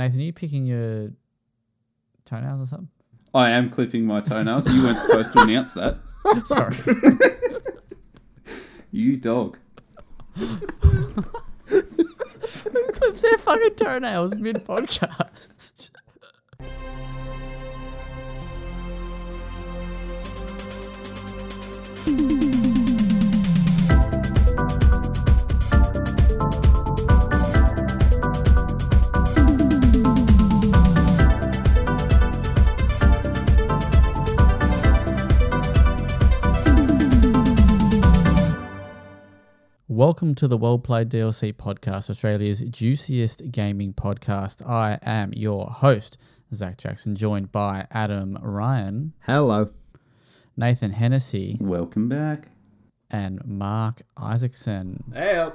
Nathan, are you picking your toenails or something? I am clipping my toenails. You weren't supposed to announce that. Sorry. You dog. Clips their fucking toenails mid podcast. Welcome to the Well Played DLC podcast, Australia's juiciest gaming podcast. I am your host, Zach Jackson, joined by Adam Ryan, Hello. Nathan Hennessy, Welcome back. and Mark Isaacson. Hey,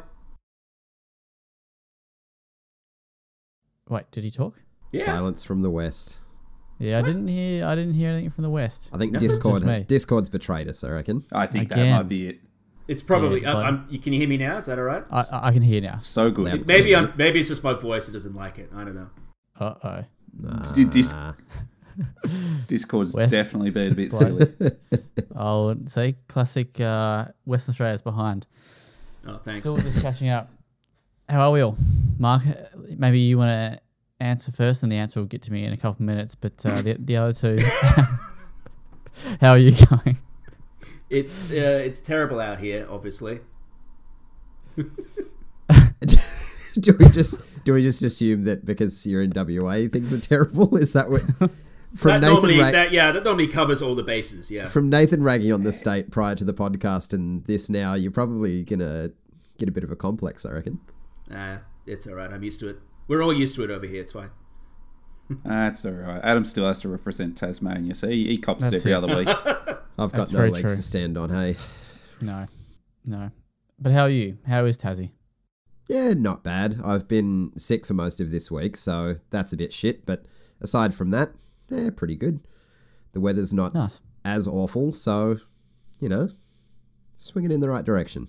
Wait, did he talk? Yeah. Silence from the west. Yeah, I didn't hear. I didn't hear anything from the west. I think No, Discord. Discord's betrayed us, I reckon. I think Again. that might be it. It's probably. Yeah, I, I'm, you, can you hear me now? Is that all right? I, I I can hear now. So good. Loud. maybe I'm. Maybe it's just my voice that doesn't like it. I don't know. Uh oh. Did dis- Ah. Discord's Wes- definitely been a bit Bloke. silly. Oh, say classic uh, Western Australia's behind. Oh, thanks. Still just catching up. How are we all? Mark, maybe you want to answer first, and the answer will get to me in a couple of minutes. But uh, the, the other two, how are you going? It's uh, it's terrible out here. Obviously. do we just do we just assume that because you're in WA things are terrible? Is that what from that Nathan normally, Ra- that yeah, that normally covers all the bases. Yeah. from Nathan ragging on the state prior to the podcast and this now, you're probably gonna get a bit of a complex, I reckon. Uh, it's all right. I'm used to it. We're all used to it over here. It's fine. That's all right. Adam still has to represent Tasmania, so he, he cops That's it every it. other week. I've That's got no legs true. to stand on, hey. No, no. But how are you? How is Tassie? Yeah, not bad. I've been sick for most of this week, so that's a bit shit, but aside from that, yeah, pretty good. The weather's not Nice. as awful, so you know, swinging in the right direction.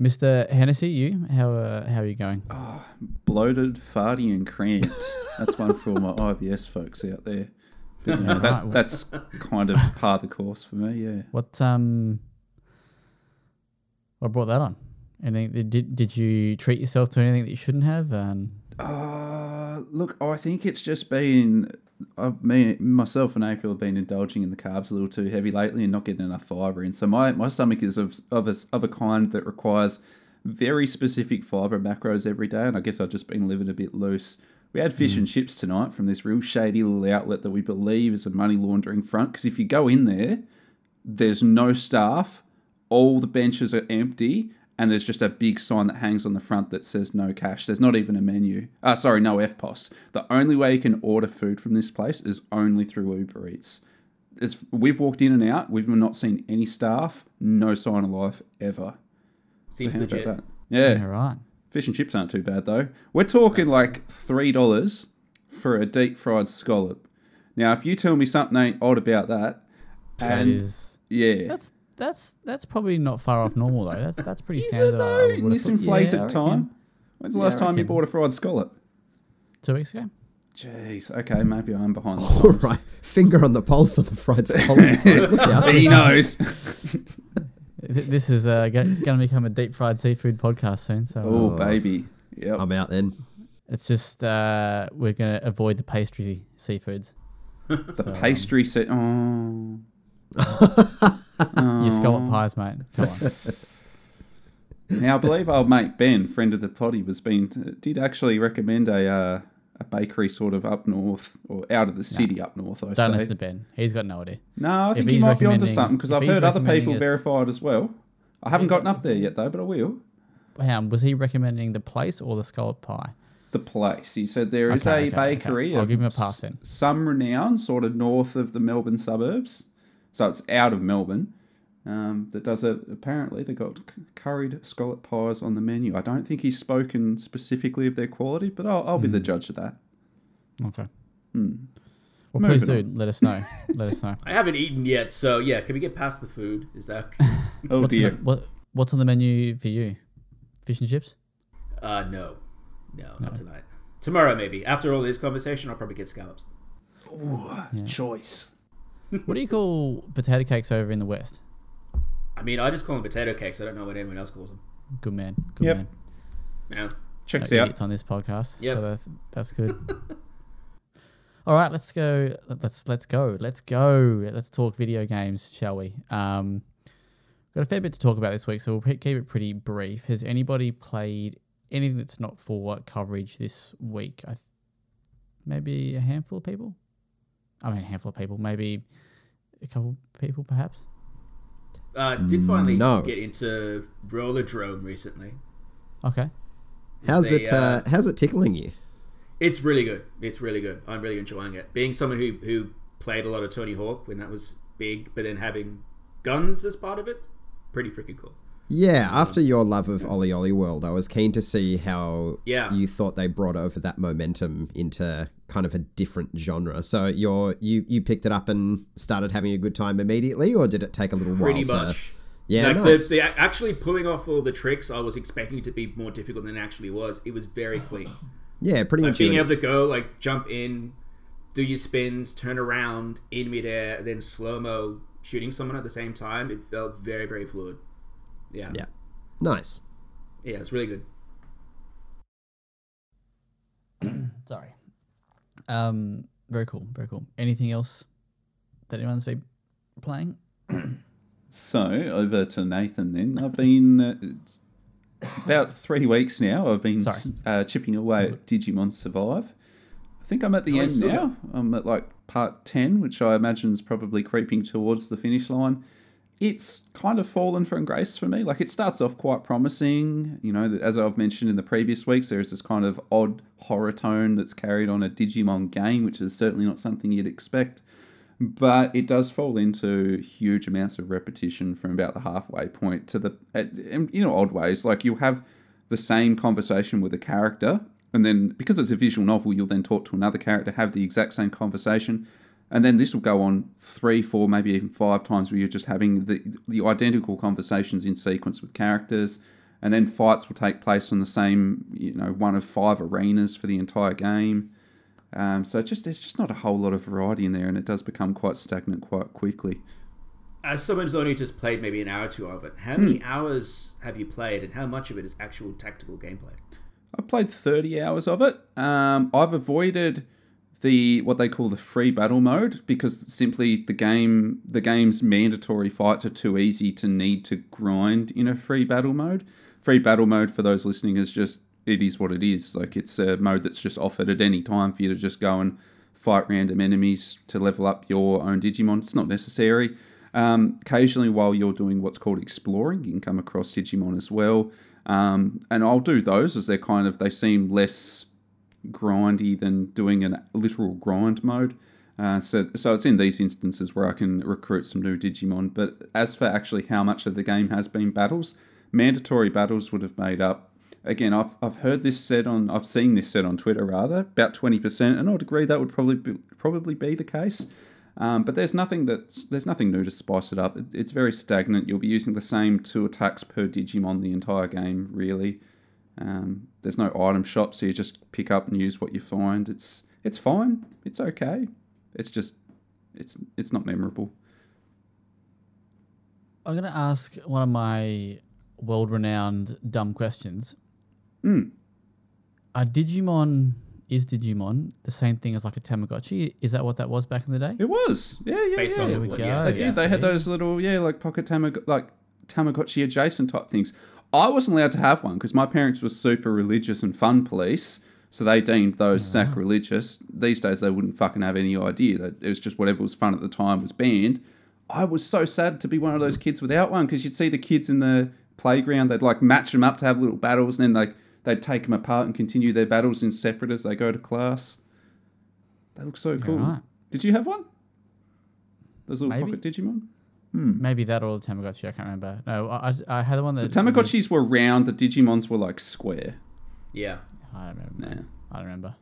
Mr. Hennessy, you how uh, how are you going? Bloated, farty, and cramped. That's one for all my IBS folks out there. But, Yeah, that, right. that's kind of par the course for me, yeah. What um, what brought that on? Anything? Did did you treat yourself to anything that you shouldn't have? Um, Uh, look, I think it's just been I've me myself and April have been indulging in the carbs a little too heavy lately and not getting enough fiber in. So my, my stomach is of of a, of a kind that requires very specific fiber macros every day, and I guess I've just been living a bit loose. We had fish and chips tonight from this real shady little outlet that we believe is a money laundering front. Because if you go in there, there's no staff, all the benches are empty, and there's just a big sign that hangs on the front that says no cash. There's not even a menu. Uh, sorry, no EFTPOS. The only way you can order food from this place is only through Uber Eats. It's, we've walked in and out. We've not seen any staff. No sign of life ever. Seems So legit. that? Yeah. all right. Fish and chips aren't too bad though. We're talking like three dollars for a deep fried scallop. Now, if you tell me something ain't odd about that, That and is yeah, that's that's that's probably not far off normal though. That's that's pretty Is standard. I though? In this inflated Yeah, time. When's the Yeah, last time you bought a fried scallop? Two weeks ago. Jeez. Okay, maybe I'm behind the All times. right, finger on the pulse on the fried scallop. front. Look out. he knows. Th- This is uh, going to become a deep fried seafood podcast soon. So oh, uh, baby. Yep. I'm out then. it's just uh, we're going to avoid the pastry seafoods. the so, um, pastry set. Oh. Your scallop pies, mate. Come on. Now I believe our mate Ben, friend of the potty, was been did actually recommend a uh, a bakery sort of up north or out of the city up north. I Don't say. listen to Ben. He's got no idea. No, I think he he's might be onto recommending- something because if I've he's heard other recommending people us- verify it as well. I haven't gotten up there yet though, but I will. Hang on, was he recommending the place or the scallop pie? The place. He said there is Okay, a okay, okay. bakery. I'll of give him a pass then. Some renown, sort of north of the Melbourne suburbs. So it's out of Melbourne. Um, that does a apparently they got curried scallop pies on the menu. I don't think he's spoken specifically of their quality, but I'll, I'll be Hmm. the judge of that. Okay. Hmm. Well, please Moving do let us know. let us know. I haven't eaten yet, so yeah. Can we get past the food? Is that? Oh What's, dear. the, what, what's on the menu for you? Fish and chips? uh, no, no, not tonight. Tomorrow, maybe. After all this conversation, I'll probably get scallops. Ooh, choice. What do you call potato cakes over in the West? I mean, I just call them potato cakes. I don't know what anyone else calls them. Good man. Good Yep. man. Yeah. Checks no out. idiots on this podcast. Yep. So that's that's good. All right, let's go. Let's let's go. Let's go. Let's talk video games, shall we? Um, got a fair bit to talk about this week, so we'll pe- keep it pretty brief. Has anybody played anything that's not for coverage this week? I th- maybe a handful of people. I mean, a handful of people. Maybe a couple people, perhaps. Uh, did finally No. get into Rollerdrome recently. Okay. How's They, it? Uh, uh, how's it tickling you? It's really good. It's really good. I'm really enjoying it. Being someone who who played a lot of Tony Hawk when that was big, but then having guns as part of it, pretty freaking cool. Yeah, after your love of OlliOlli World, I was keen to see how Yeah. you thought they brought over that momentum into kind of a different genre. So you're you you picked it up and started having a good time immediately, or did it take a little Pretty while much. to? Yeah, like nice. the, the actually pulling off all the tricks I was expecting to be more difficult than it actually was. It was very clean. yeah, pretty Like being able to go like jump in, do your spins, turn around in midair, then slow mo shooting someone at the same time. It felt very very fluid. Yeah, Yeah, nice. yeah, it's really good. Sorry. Um, very cool. Very cool. Anything else that anyone's been playing? So over to Nathan. Then I've been uh, about three weeks now. I've been uh, chipping away at Digimon Survive. I think I'm at the Oh, end still now. I'm at like part ten, which I imagine is probably creeping towards the finish line. It's kind of fallen from grace for me. Like it starts off quite promising. You know, as I've mentioned in the previous weeks, there is this kind of odd horror tone that's carried on a Digimon game, which is certainly not something you'd expect but it does fall into huge amounts of repetition from about the halfway point to the you know odd ways like you'll have the same conversation with a character and then because it's a visual novel you'll then talk to another character have the exact same conversation and then this will go on three four maybe even five times where you're just having the the identical conversations in sequence with characters and then fights will take place on the same you know one of five arenas for the entire game um, so just there's just not a whole lot of variety in there, and it does become quite stagnant quite quickly. As someone who's only just played maybe an hour or two of it, how many hours have you played, and how much of it is actual tactical gameplay? I've played 30 hours of it. Um, I've avoided the what they call the free battle mode because simply the game the game's mandatory fights are too easy to need to grind in a free battle mode. Free battle mode for those listening is just it is what it is. Like it's a mode that's just offered at any time for you to just go and fight random enemies to level up your own Digimon. It's not necessary. Um, occasionally, while you're doing what's called exploring, you can come across Digimon as well. Um, and I'll do those as they're kind of they seem less grindy than doing a literal grind mode. Uh, so, so it's in these instances where I can recruit some new Digimon. But as for actually how much of the game has been battles, mandatory battles would have made up. Again, I've, I've heard this said on, I've seen this said on Twitter rather, about twenty percent, and I'd agree that would probably be, probably be the case. Um, but there's nothing that's there's nothing new to spice it up. It, it's very stagnant. You'll be using the same two attacks per Digimon the entire game, really. Um, there's no item shop, so you just pick up and use what you find. It's it's fine. It's okay. It's just it's it's not memorable. I'm going to ask one of my world renowned dumb questions. Hmm. Are Digimon, is Digimon the same thing as like a Tamagotchi? Is that what that was back in the day? It was yeah yeah Based yeah. off There we what- go. yeah, They did. They had those little yeah like pocket tamag like Tamagotchi adjacent type things. I wasn't allowed to have one because my parents were super religious and fun police. So they deemed those sacrilegious. These days they wouldn't fucking have any idea that it was just whatever was fun at the time was banned. I was so sad to be one of those kids without one because you'd see the kids in the playground. They'd like match them up to have little battles, and then like they'd take them apart and continue their battles in separate as they go to class. They look so cool. right. Did you have one? Those little Maybe. pocket Digimon. Maybe that or the Tamagotchi. I can't remember. No, I, I, I had the one that The Tamagotchis were round. The Digimons were like square. Yeah. I don't remember. Nah. I don't remember.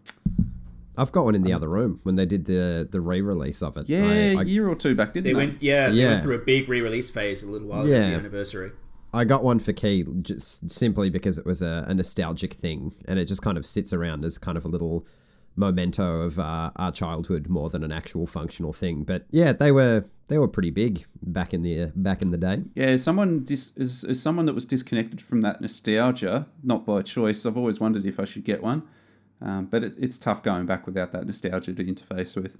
I've got one in the other room when they did the the re-release of it. Yeah, I, a I, year or two back, didn't They they? went, yeah, they went through a big re-release phase a little while ago, Yeah. the anniversary. I got one for Key just simply because it was a, a nostalgic thing, and it just kind of sits around as kind of a little memento of uh, our childhood more than an actual functional thing. But yeah, they were they were pretty big back in the back in the day. Yeah, someone dis- as, as someone that was disconnected from that nostalgia, not by choice. I've always wondered if I should get one, um, but it, it's tough going back without that nostalgia to interface with.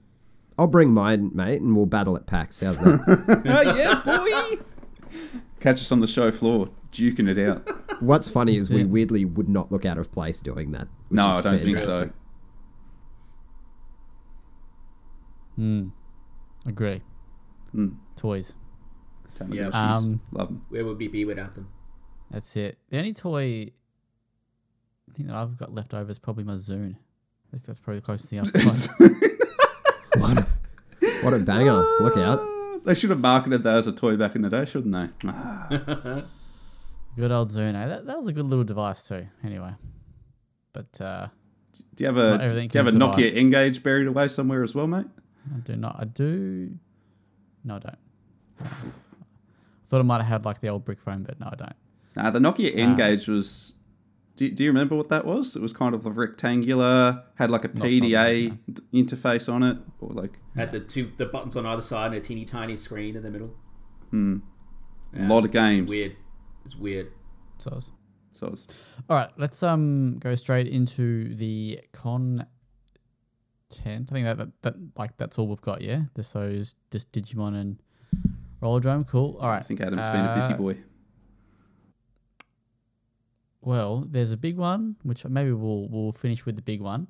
I'll bring mine, mate, and we'll battle at PAX. How's that? oh yeah, boy! Catch us on the show floor, duking it out. What's funny is we weirdly would not look out of place doing that. which no, is I don't think so. Hmm. Agree. Mm. Toys. Tamagotchis. Um, Love them. Where would we be without them? That's it. The only toy I think that I've got left over is probably my Zune. That's, that's probably the closest thing I've got. What a, what a banger! Look out! They should have marketed that as a toy back in the day, shouldn't they? Ah. good old Zune. eh? That, that was a good little device too. Anyway, but uh, Do you have a do you have a can Nokia survive. N-Gage buried away somewhere as well, mate? I do not. I do. No, I don't. Thought I might have had like the old brick phone, but no, I don't. Nah, the Nokia N-Gage was. Do, do you remember what that was? It was kind of a rectangular, had like a Not something PDA d- interface on it, or like Had the two the buttons on either side and a teeny tiny screen in the middle. hmm, Yeah, a lot of games. Weird. It's weird. So, I was- So it's all right, let's um go straight into the content. I think that, that that like that's all we've got. Yeah, just those just Digimon and Rollerdrome. Cool. All right. I think Adam's been a busy Uh, boy. Well, there's a big one, which maybe we'll we'll finish with the big one.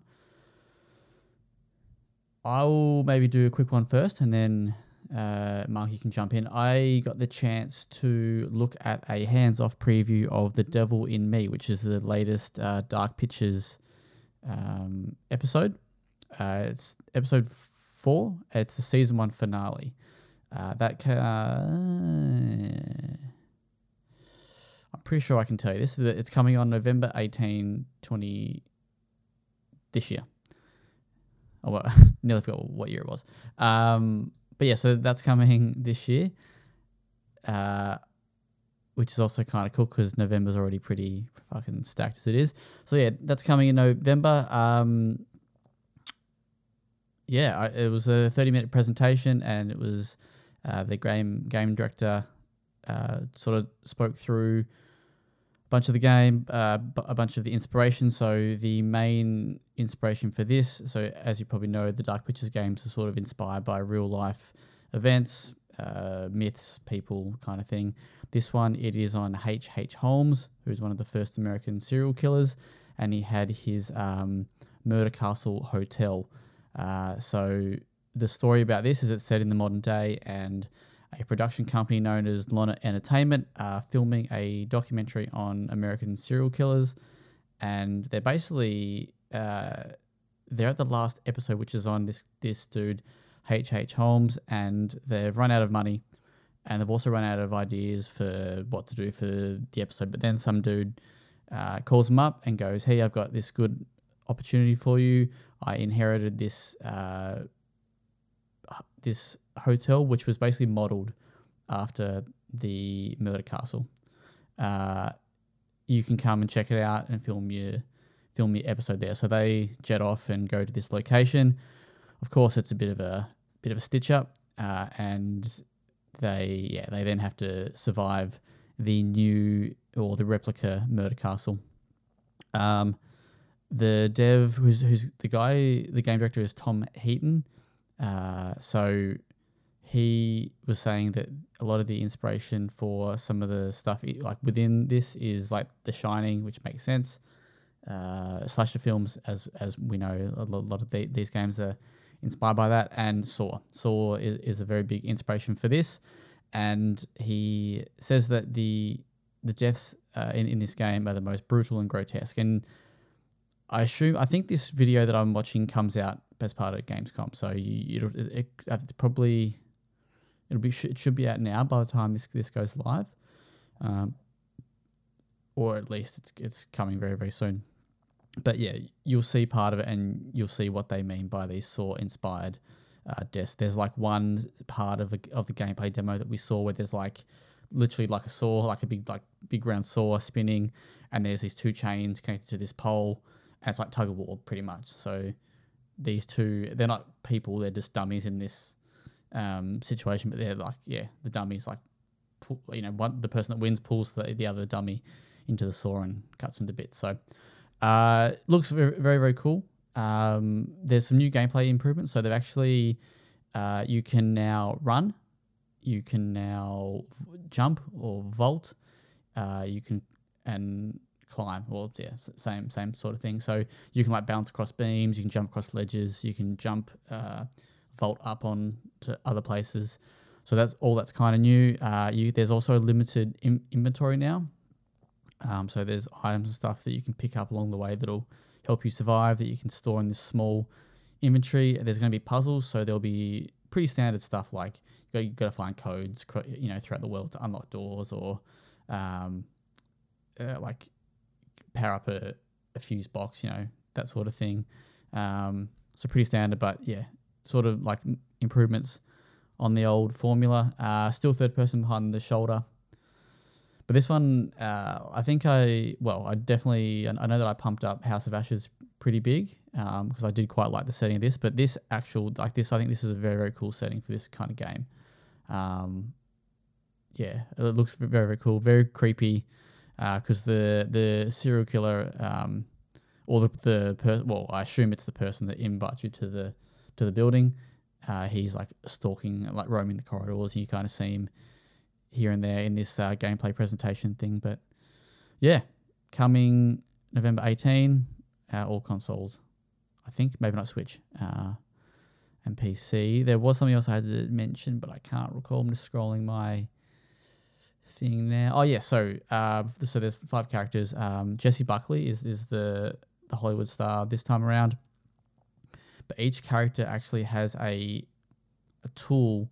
I'll maybe do a quick one first, and then uh, Mark, you can jump in. I got the chance to look at a hands-off preview of The Devil in Me, which is the latest uh, Dark Pictures um, episode. Uh, it's episode four. It's the season one finale. Uh, that ca- I'm pretty sure I can tell you this. but It's coming on November 18, 20 this year. Oh, well, nearly forgot what year it was. Um, but yeah, so that's coming this year, uh, which is also kind of cool because November's already pretty fucking stacked as it is. So yeah, that's coming in November. Um, yeah, I, it was a 30 minute presentation and it was uh, the game game director uh, sort of spoke through a bunch of the game, uh, a bunch of the inspiration. So the main inspiration for this, so as you probably know, the Dark Pictures games are sort of inspired by real life events, uh, myths, people, kind of thing. This one, it is on H. H. Holmes, who's one of the first American serial killers, and he had his um, Murder Castle Hotel. Uh, so the story about this is it's set in the modern day and a production company known as Lonnit Entertainment are filming a documentary on American serial killers, and they're basically uh, they're at the last episode, which is on this this dude H. H. Holmes, and they've run out of money, and they've also run out of ideas for what to do for the episode. But then some dude uh, calls them up and goes, "Hey, I've got this good opportunity for you. I inherited this." Uh, this hotel, which was basically modeled after the Murder Castle. Uh, you can come and check it out and film your film your episode there. So they jet off and go to this location. Of course, it's a bit of a bit of a stitch up, uh, and they yeah they then have to survive the new or the replica Murder Castle. Um, the dev who's who's the guy the game director is Tom Heaton. Uh, so he was saying that a lot of the inspiration for some of the stuff like within this is like The Shining, which makes sense. Uh, slasher films, as as we know, a lot of the, these games are inspired by that, and Saw. Saw is, is a very big inspiration for this, and he says that the the deaths uh, in in this game are the most brutal and grotesque, and I assume I think this video that I'm watching comes out best part of Gamescom, so you, it'll, it, it, it's probably it'll be it should be out now by the time this this goes live, um, or at least it's it's coming very very soon. But yeah, you'll see part of it, and you'll see what they mean by these Saw inspired uh, deaths. There's like one part of a, of the gameplay demo that we saw where there's like literally like a saw, like a big like big round saw spinning, and there's these two chains connected to this pole, and it's like tug of war pretty much. So these two, they're not people; they're just dummies in this um, situation, but they're like yeah, the dummies like pull, you know one the person that wins pulls the the other dummy into the saw and cuts them to bits. So uh, looks very very very cool. Um, there's some new gameplay improvements. So they've actually uh, you can now run, you can now jump or vault, uh, you can and climb. Well, yeah, same same sort of thing. So you can like bounce across beams, you can jump across ledges, you can jump, uh, vault up on to other places. So that's all that's kind of new. Uh, you there's also limited in- inventory now. Um, so there's items and stuff that you can pick up along the way that'll help you survive that you can store in this small inventory. There's going to be puzzles, so there'll be pretty standard stuff like you've got to find codes, you know, throughout the world to unlock doors or um, uh, like power up a, a fuse box, you know, that sort of thing. Um, so pretty standard, but yeah, sort of like improvements on the old formula. Uh, still third person behind the shoulder. But this one, uh, I think I, well, I definitely, I know that I pumped up House of Ashes pretty big because I did quite like the setting of this. But this actual, like this, I think this is a very, very cool setting for this kind of game. Um, yeah, it looks very, very cool, very creepy because the the serial killer um, or the the per- well, I assume it's the person that invites you to the to the building. Uh, he's like stalking, like roaming the corridors. You kind of see him here and there in this uh, gameplay presentation thing. But yeah, coming November 18, uh, all consoles. I think maybe not Switch uh, and PC. There was something else I had to mention, but I can't recall. I'm just scrolling my thing there. Oh yeah, so uh, so there's five characters. Um, Jessie Buckley is is the the Hollywood star this time around, but each character actually has a a tool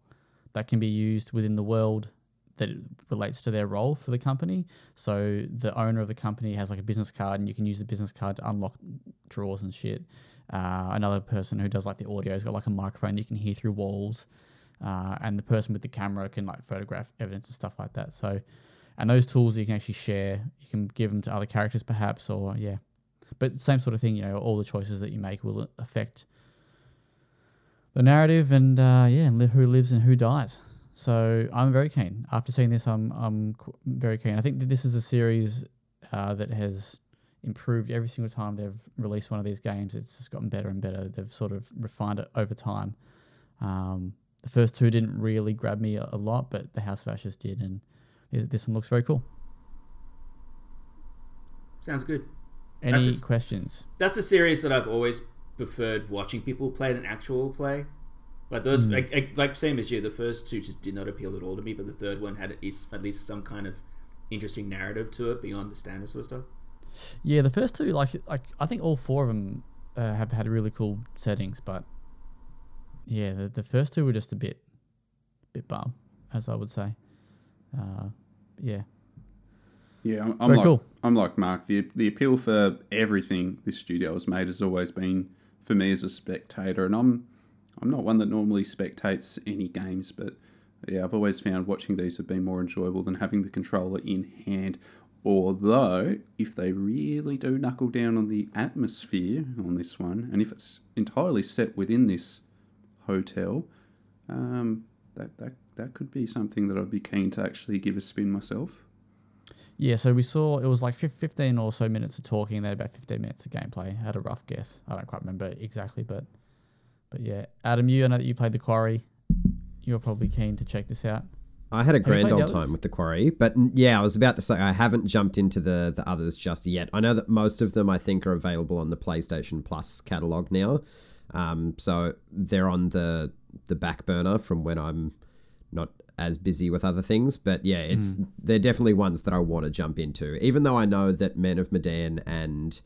that can be used within the world that relates to their role for the company. So the owner of the company has like a business card, and you can use the business card to unlock drawers and shit. Uh, another person who does like the audio has got like a microphone you can hear through walls, uh, and the person with the camera can like photograph evidence and stuff like that. So, and those tools you can actually share. You can give them to other characters perhaps, or yeah. But same sort of thing, you know, all the choices that you make will affect the narrative and uh, yeah, and who lives and who dies. So I'm very keen. After seeing this, I'm I'm very keen. I think that this is a series uh, that has improved every single time they've released one of these games. It's just gotten better and better. They've sort of refined it over time. Um, the first two didn't really grab me a, a lot, but the House of Ashes did, and this one looks very cool. Sounds good. Any That's a questions? That's a series that I've always preferred watching people play than actual play. Like those, like, like, like same as you, the first two just did not appeal at all to me, but the third one had at least, at least some kind of interesting narrative to it beyond the standard sort of stuff. Yeah, the first two, like like I think all four of them uh, have had really cool settings, but yeah, the, the first two were just a bit bit bum, as I would say. Uh, yeah, Yeah, I'm, I'm like cool. I'm like Mark. The the appeal for everything this studio has made has always been for me as a spectator, and I'm I'm not one that normally spectates any games, but yeah, I've always found watching these have been more enjoyable than having the controller in hand. Although, if they really do knuckle down on the atmosphere on this one, and if it's entirely set within this hotel, um, that that that could be something that I'd be keen to actually give a spin myself. yeah. So we saw it was like fifteen or so minutes of talking, and then about fifteen minutes of gameplay. I had a rough guess. I don't quite remember exactly, but but yeah. Adam, you I know that you played the Quarry. You're probably keen to check this out. I had a grand old time with the quarry, but yeah, I was about to say I haven't jumped into the the others just yet. I know that most of them I think are available on the PlayStation Plus catalog now, um, so they're on the the back burner from when I'm not as busy with other things. But yeah, it's they're definitely ones that I want to jump into, even though I know that Men of Medan and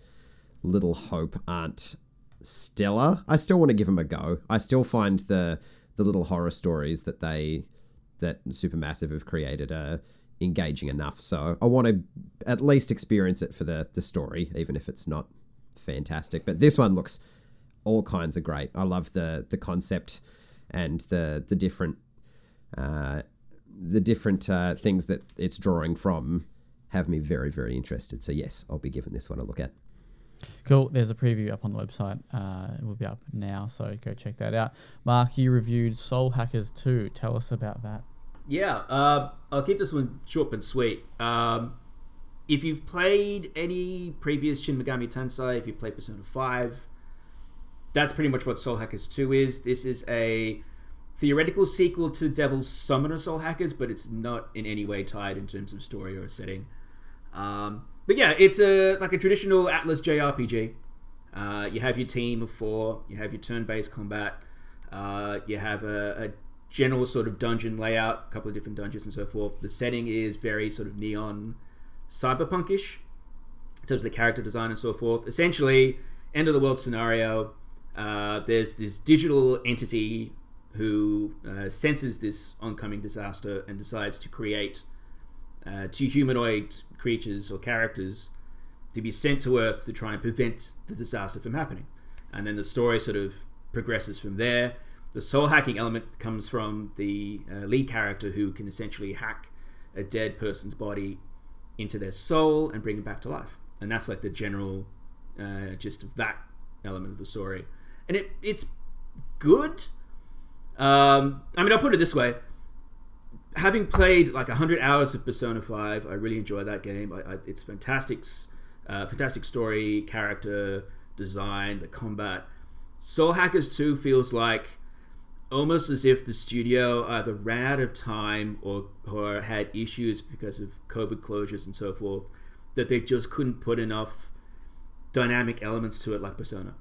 Little Hope aren't stellar. I still want to give them a go. I still find the the little horror stories that they that Supermassive have created are engaging enough. So I want to at least experience it for the the story, even if it's not fantastic. But this one looks all kinds of great. I love the the concept and the the different uh, the different uh, things that it's drawing from have me very, very interested. So yes, I'll be giving this one a look at. Cool. There's a preview up on the website. Uh, it will be up now, so go check that out. Mark, you reviewed Soul Hackers 2. Tell us about that. Yeah, uh, I'll keep this one short and sweet. Um, if you've played any previous Shin Megami Tensei, if you've played Persona 5, that's pretty much what Soul Hackers 2 is. This is a theoretical sequel to Devil's Summoner Soul Hackers, but it's not in any way tied in terms of story or setting. Um, but yeah, it's a like a traditional Atlus JRPG. Uh, you have your team of four. You have your turn-based combat. Uh, you have a, a, general sort of dungeon layout, a couple of different dungeons and so forth. The setting is very sort of neon, cyberpunkish in terms of the character design and so forth. Essentially, end of the world scenario. Uh, there's this digital entity who uh, senses this oncoming disaster and decides to create uh, two humanoid creatures or characters to be sent to Earth to try and prevent the disaster from happening. And then the story sort of progresses from there. The soul hacking element comes from the uh, lead character who can essentially hack a dead person's body into their soul and bring it back to life. And that's like the general uh, gist of that element of the story. And it, it's good. Um, I mean, I'll put it this way having played like 100 hours of Persona 5, I really enjoy that game. I, I, it's fantastic, uh, fantastic story, character design, the combat. Soul Hackers 2 feels like almost as if the studio either ran out of time or, or had issues because of COVID closures and so forth, that they just couldn't put enough dynamic elements to it like Persona.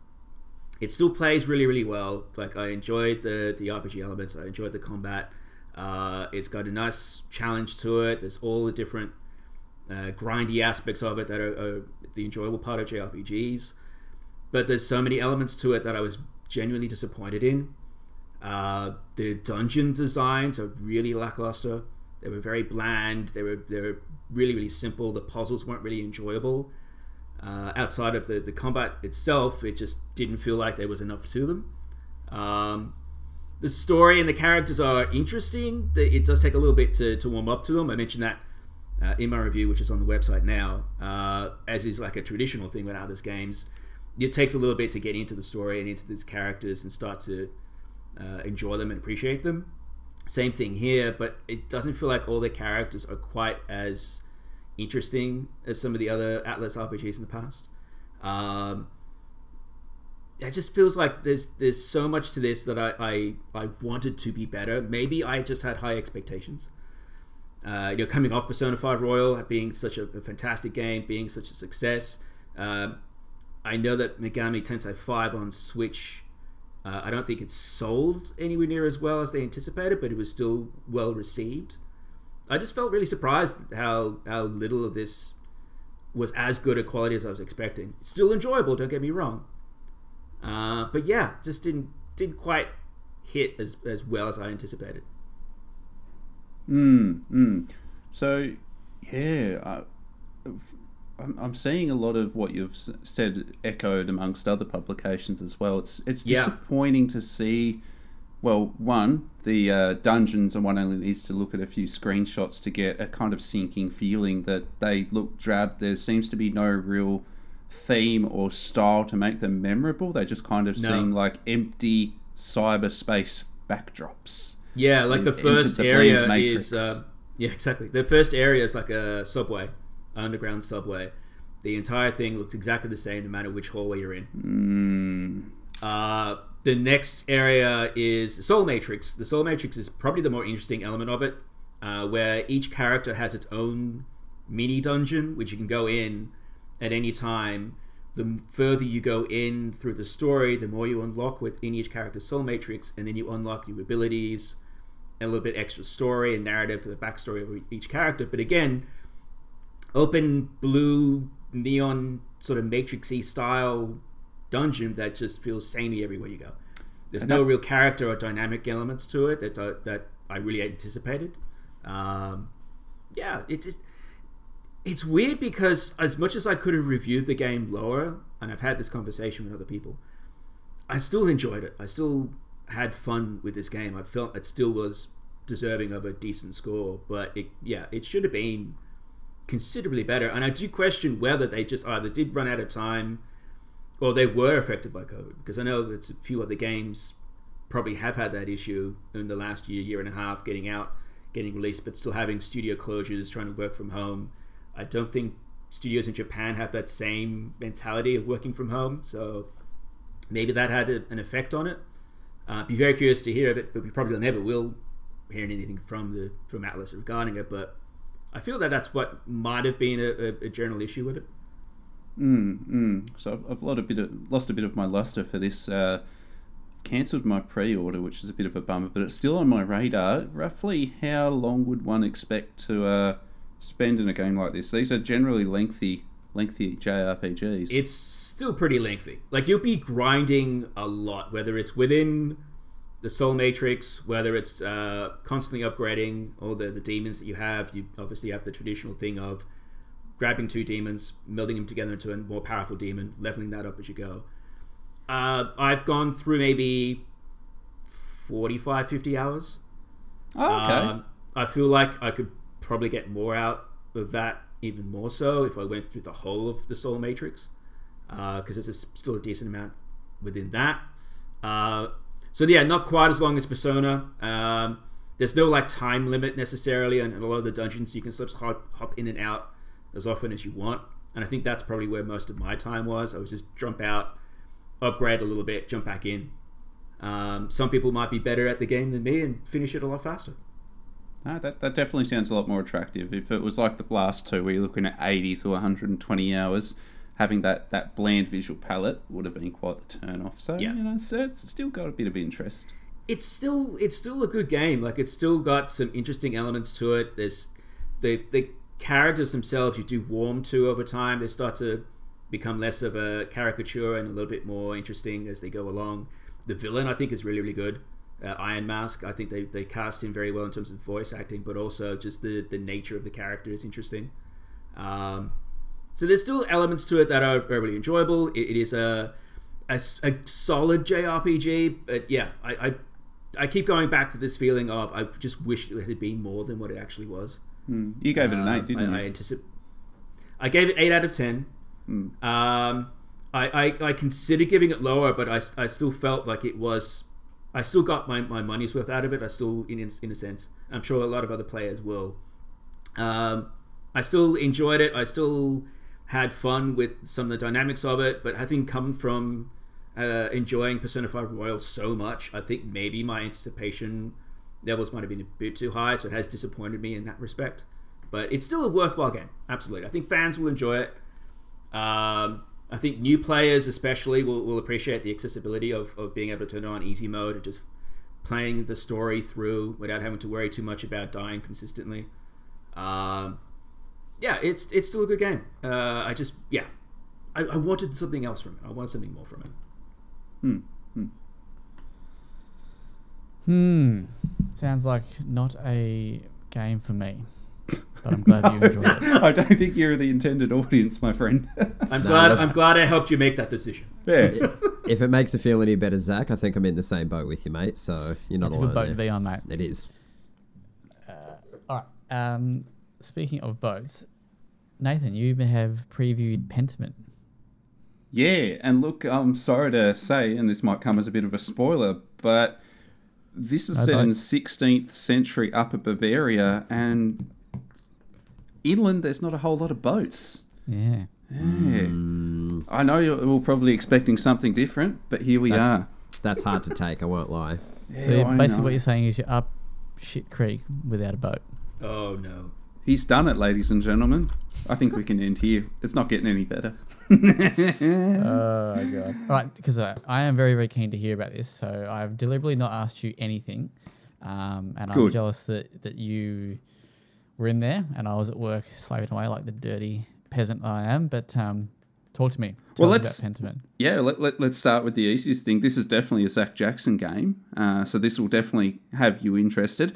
It still plays really, really well. Like I enjoyed the the RPG elements. I enjoyed the combat. Uh, it's got a nice challenge to it. There's all the different uh, grindy aspects of it that are, are, the enjoyable part of JRPGs. But there's so many elements to it that I was genuinely disappointed in. Uh, the dungeon designs are really lackluster. They were very bland. They were they were really really simple. The puzzles weren't really enjoyable. Uh, outside of the, the combat itself, it just didn't feel like there was enough to them. Um, the story and the characters are interesting. It does take a little bit to, to warm up to them. I mentioned that uh, in my review, which is on the website now, uh, as is like a traditional thing with Atlus games. It takes a little bit to get into the story and into these characters and start to uh, enjoy them and appreciate them. Same thing here, but it doesn't feel like all the characters are quite as interesting as some of the other Atlus RPGs in the past. Um, it just feels like there's there's so much to this that I, I, I wanted to be better. Maybe I just had high expectations. Uh, you know, coming off Persona 5 Royal, being such a, a fantastic game, being such a success. Um, I know that Megami Tensei 5 on Switch, uh, I don't think it's sold anywhere near as well as they anticipated, but it was still well received. I just felt really surprised how how little of this was as good a quality as I was expecting. still enjoyable, don't get me wrong, uh, but yeah, just didn't didn't quite hit as as well as I anticipated. Hmm. Mm. So, yeah, I, I'm, I'm seeing a lot of what you've said echoed amongst other publications as well. It's it's disappointing yeah. to see. Well, one, the uh, dungeons, and one only needs to look at a few screenshots to get a kind of sinking feeling that they look drab. There seems to be no real theme or style to make them memorable. They just kind of no. seem like empty cyberspace backdrops. Yeah, like the first the area is uh, yeah, exactly. The first area is like a subway, underground subway. The entire thing looks exactly the same no matter which hallway you're in. Mm. Uh, the next area is Soul Matrix. The Soul Matrix is probably the more interesting element of it, uh, where each character has its own mini dungeon, which you can go in at any time, the further you go in through the story, the more you unlock within each character's soul matrix, and then you unlock new abilities, a little bit extra story and narrative for the backstory of each character. But again, open blue neon sort of matrixy style dungeon that just feels samey everywhere you go. There's no real character or dynamic elements to it that uh, that I really anticipated. Um, yeah, it just it's weird because as much as I could have reviewed the game lower, and I've had this conversation with other people, I still enjoyed it. I still had fun with this game. I felt it still was deserving of a decent score. But it, yeah, it should have been considerably better. And I do question whether they just either did run out of time or they were affected by COVID. Because I know that a few other games probably have had that issue in the last year, year and a half, getting out, getting released, but still having studio closures, trying to work from home. I don't think studios in Japan have that same mentality of working from home. So maybe that had a, an effect on it. Uh, be very curious to hear of it, but we probably never will hear anything from the from Atlus regarding it. But I feel that that's what might have been a, a, a general issue with it. Mm, mm. So I've, I've lost a bit of lost a bit of my luster for this. Uh, cancelled my pre-order, which is a bit of a bummer, but it's still on my radar. Roughly, how long would one expect to uh, spend in a game like this? These are generally lengthy, lengthy JRPGs. It's still pretty lengthy. Like you'll be grinding a lot, whether it's within the Soul Matrix, whether it's uh, constantly upgrading all the, the demons that you have. You obviously have the traditional thing of grabbing two demons, melding them together into a more powerful demon, leveling that up as you go. Uh, I've gone through maybe 45, 50 hours. oh, okay. Um, I feel like I could probably get more out of that, even more so, if I went through the whole of the Soul Matrix, because there's a, still a decent amount within that. Uh, so yeah, not quite as long as Persona. Um, there's no like time limit necessarily, and a lot of the dungeons you can sort of hop, hop in and out as often as you want. And I think that's probably where most of my time was. I was just jump out, upgrade a little bit, jump back in. Um, some people might be better at the game than me and finish it a lot faster. No, that, that definitely sounds a lot more attractive. If it was like the last two, where you're looking at 80 to 120 hours, having that, that bland visual palette would have been quite the turn off. So, Yeah. you know, so it's still got a bit of interest. it's still it's still a good game. Like it's still got some interesting elements to it. There's the the characters themselves you do warm to over time. They start to become less of a caricature and a little bit more interesting as they go along. The villain I think is really really good. Uh, Iron Mask I think they, they cast him very well in terms of voice acting, but also just the the nature of the character is interesting. Um, so there's still elements to it that are, really enjoyable. It, it is a solid JRPG, but yeah, I, I I keep going back to this feeling of I just wish it had been more than what it actually was. Hmm. You gave it an Uh, 8, didn't I, I you? anticipate. I gave it eight out of ten. Hmm. Um, I, I I considered giving it lower, but I, I still felt like it was. I still got my, my money's worth out of it. I still, in in a sense, I'm sure a lot of other players will. Um, I still enjoyed it. I still had fun with some of the dynamics of it, but having come from uh, enjoying Persona 5 Royal so much, I think maybe my anticipation levels might have been a bit too high, so it has disappointed me in that respect. But it's still a worthwhile game, absolutely. I think fans will enjoy it. Um, I think new players, especially, will, will appreciate the accessibility of, of being able to turn on easy mode and just playing the story through without having to worry too much about dying consistently. Um, yeah, it's it's still a good game. Uh, I just yeah, I, I wanted something else from it. I wanted something more from it. Hmm. Hmm. Sounds like not a game for me. But I'm glad you enjoyed it. I don't think you're the intended audience, my friend. I'm No, glad look- I'm glad I helped you make that decision. yeah. if it makes you feel any better, Zach, I think I'm in the same boat with you, mate. So you're not It's a alone good boat to be on, mate. It is. All right. Um, speaking of boats, Nathan, you have previewed Pentiment. Yeah, and look, I'm sorry to say, and this might come as a bit of a spoiler, but this is No set in 16th century Upper Bavaria, and inland there's not a whole lot of boats. Yeah. Yeah. I know you're we're probably expecting something different, but here we That's are. that's hard to take. I won't lie. So Yeah, I basically, what you're saying is you're up shit creek without a boat. Oh no. He's done it, ladies and gentlemen. I think we can end here. It's not getting any better. Oh god! All right, because uh, I am very very keen to hear about this, so I've deliberately not asked you anything, um, and I'm jealous that that you were in there and I was at work slaving away like the dirty peasant I am. But um, talk to me. Tell Well, let's- about Pentiment. Yeah, let, let, let's start with the easiest thing. This is definitely a Zach Jackson game, uh, so this will definitely have you interested.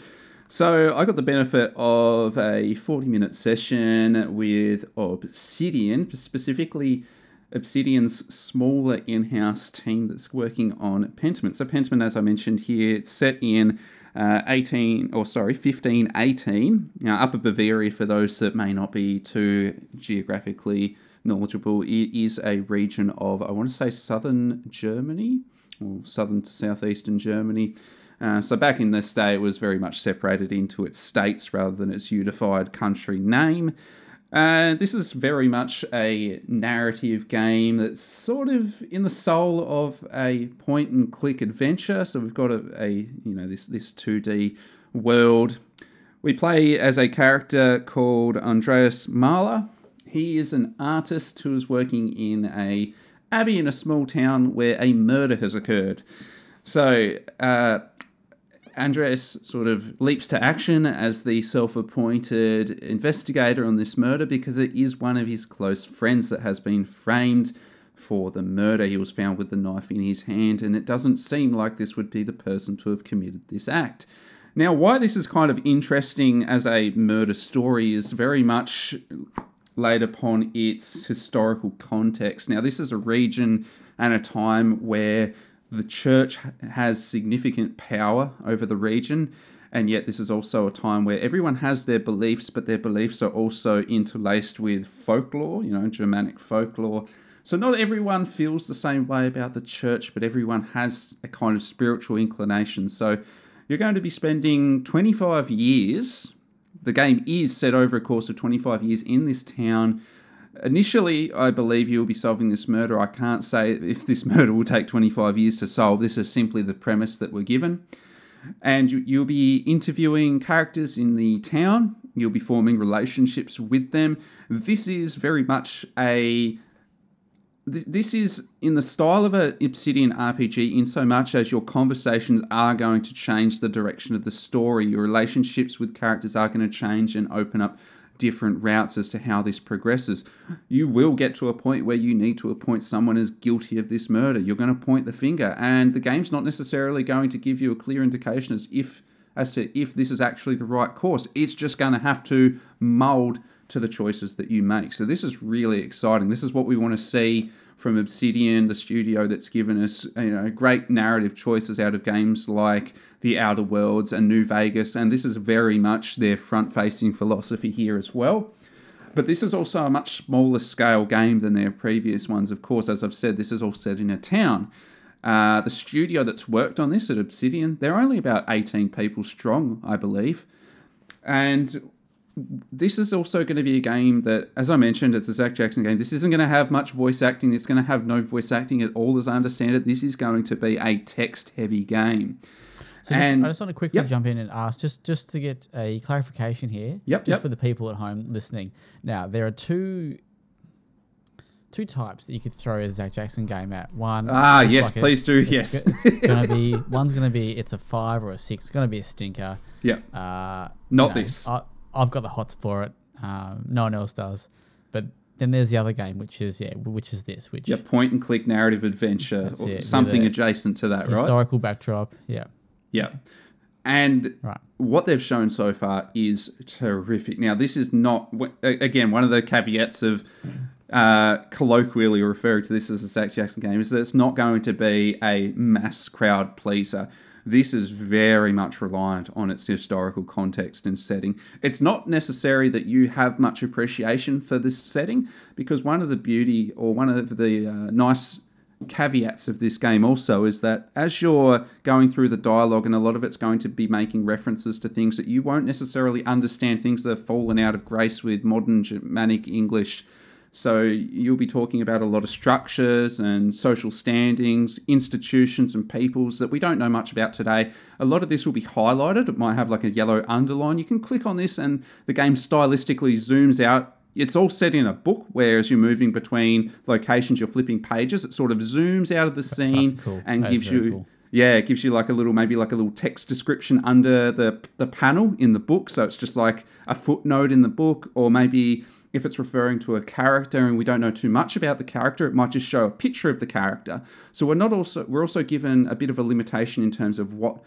So I got the benefit of a 40 minute session with Obsidian, specifically Obsidian's smaller in-house team that's working on Pentiment. So Pentiment, as I mentioned here, it's set in uh, 18 or sorry 1518 now upper bavaria for those that may not be too geographically knowledgeable it is a region of i want to say southern germany or southern to southeastern germany uh, so back in this day it was very much separated into its states rather than its unified country name uh, this is very much a narrative game that's sort of in the soul of a point and click adventure. So we've got a, a you know this this two D world. We play as a character called Andreas Maler. He is an artist who is working in a abbey in a small town where a murder has occurred. So uh, Andreas sort of leaps to action as the self appointed investigator on this murder because it is one of his close friends that has been framed for the murder. He was found with the knife in his hand, and it doesn't seem like this would be the person to have committed this act. Now, why this is kind of interesting as a murder story is very much laid upon its historical context. Now, this is a region and a time where the church has significant power over the region, and yet this is also a time where everyone has their beliefs, but their beliefs are also interlaced with folklore, you know, Germanic folklore. So not everyone feels the same way about the church, but everyone has a kind of spiritual inclination. So you're going to be spending 25 years. The game is set over a course of 25 years in this town Initially, I believe you'll be solving this murder. I can't say if this murder will take 25 years to solve. This is simply the premise that we're given. And you'll be interviewing characters in the town, you'll be forming relationships with them. This is very much a this is in the style of an Obsidian RPG, in so much as your conversations are going to change the direction of the story. Your relationships with characters are going to change and open up different routes as to how this progresses. You will get to a point where you need to appoint someone as guilty of this murder. You're going to point the finger, and the game's not necessarily going to give you a clear indication as if as to if this is actually the right course. It's just going to have to mold to the choices that you make. So this is really exciting. This is what we want to see from Obsidian, the studio that's given us you know great narrative choices out of games like The Outer Worlds and New Vegas, and this is very much their front-facing philosophy here as well. But this is also a much smaller scale game than their previous ones. Of course, as I've said, this is all set in a town. Uh, the studio that's worked on this at Obsidian, they're only about 18 people strong, I believe. And this is also going to be a game that, as I mentioned, it's a Zach Jackson game. This isn't going to have much voice acting. It's going to have no voice acting at all, as I understand it. This is going to be a text-heavy game. So just, and, I just want to quickly yep. jump in and ask, just just to get a clarification here, yep, just yep. for the people at home listening. Now, there are two two types that you could throw a Zach Jackson game at. One, ah, yes, like please do, it's, yes. It's gonna be one's gonna be it's a five or a six. It's gonna be a stinker. Yeah. Uh, Not you know, this. I, I've got the hots for it. Um, no one else does. But then there's the other game, which is yeah, which is this, which yeah, point and click narrative adventure, or it, something adjacent to that, historical right? Historical backdrop, yeah, yeah. And right. what they've shown so far is terrific. Now, this is not again one of the caveats of uh, colloquially referring to this as a Zach Jackson game is that it's not going to be a mass crowd pleaser this is very much reliant on its historical context and setting. It's not necessary that you have much appreciation for this setting, because one of the beauty or one of the uh, nice caveats of this game also is that as you're going through the dialogue, and a lot of it's going to be making references to things that you won't necessarily understand, things that have fallen out of grace with modern Germanic English so you'll be talking about a lot of structures and social standings, institutions and peoples that we don't know much about today. A lot of this will be highlighted. It might have like a yellow underline. You can click on this and the game stylistically zooms out. It's all set in a book, whereas you're moving between locations, you're flipping pages. It sort of zooms out of the scene cool. and gives you cool. Yeah, it gives you like a little, maybe like a little text description under the the panel in the book. So it's just like a footnote in the book, or maybe if it's referring to a character and we don't know too much about the character, it might just show a picture of the character. So we're not also we're also given a bit of a limitation in terms of what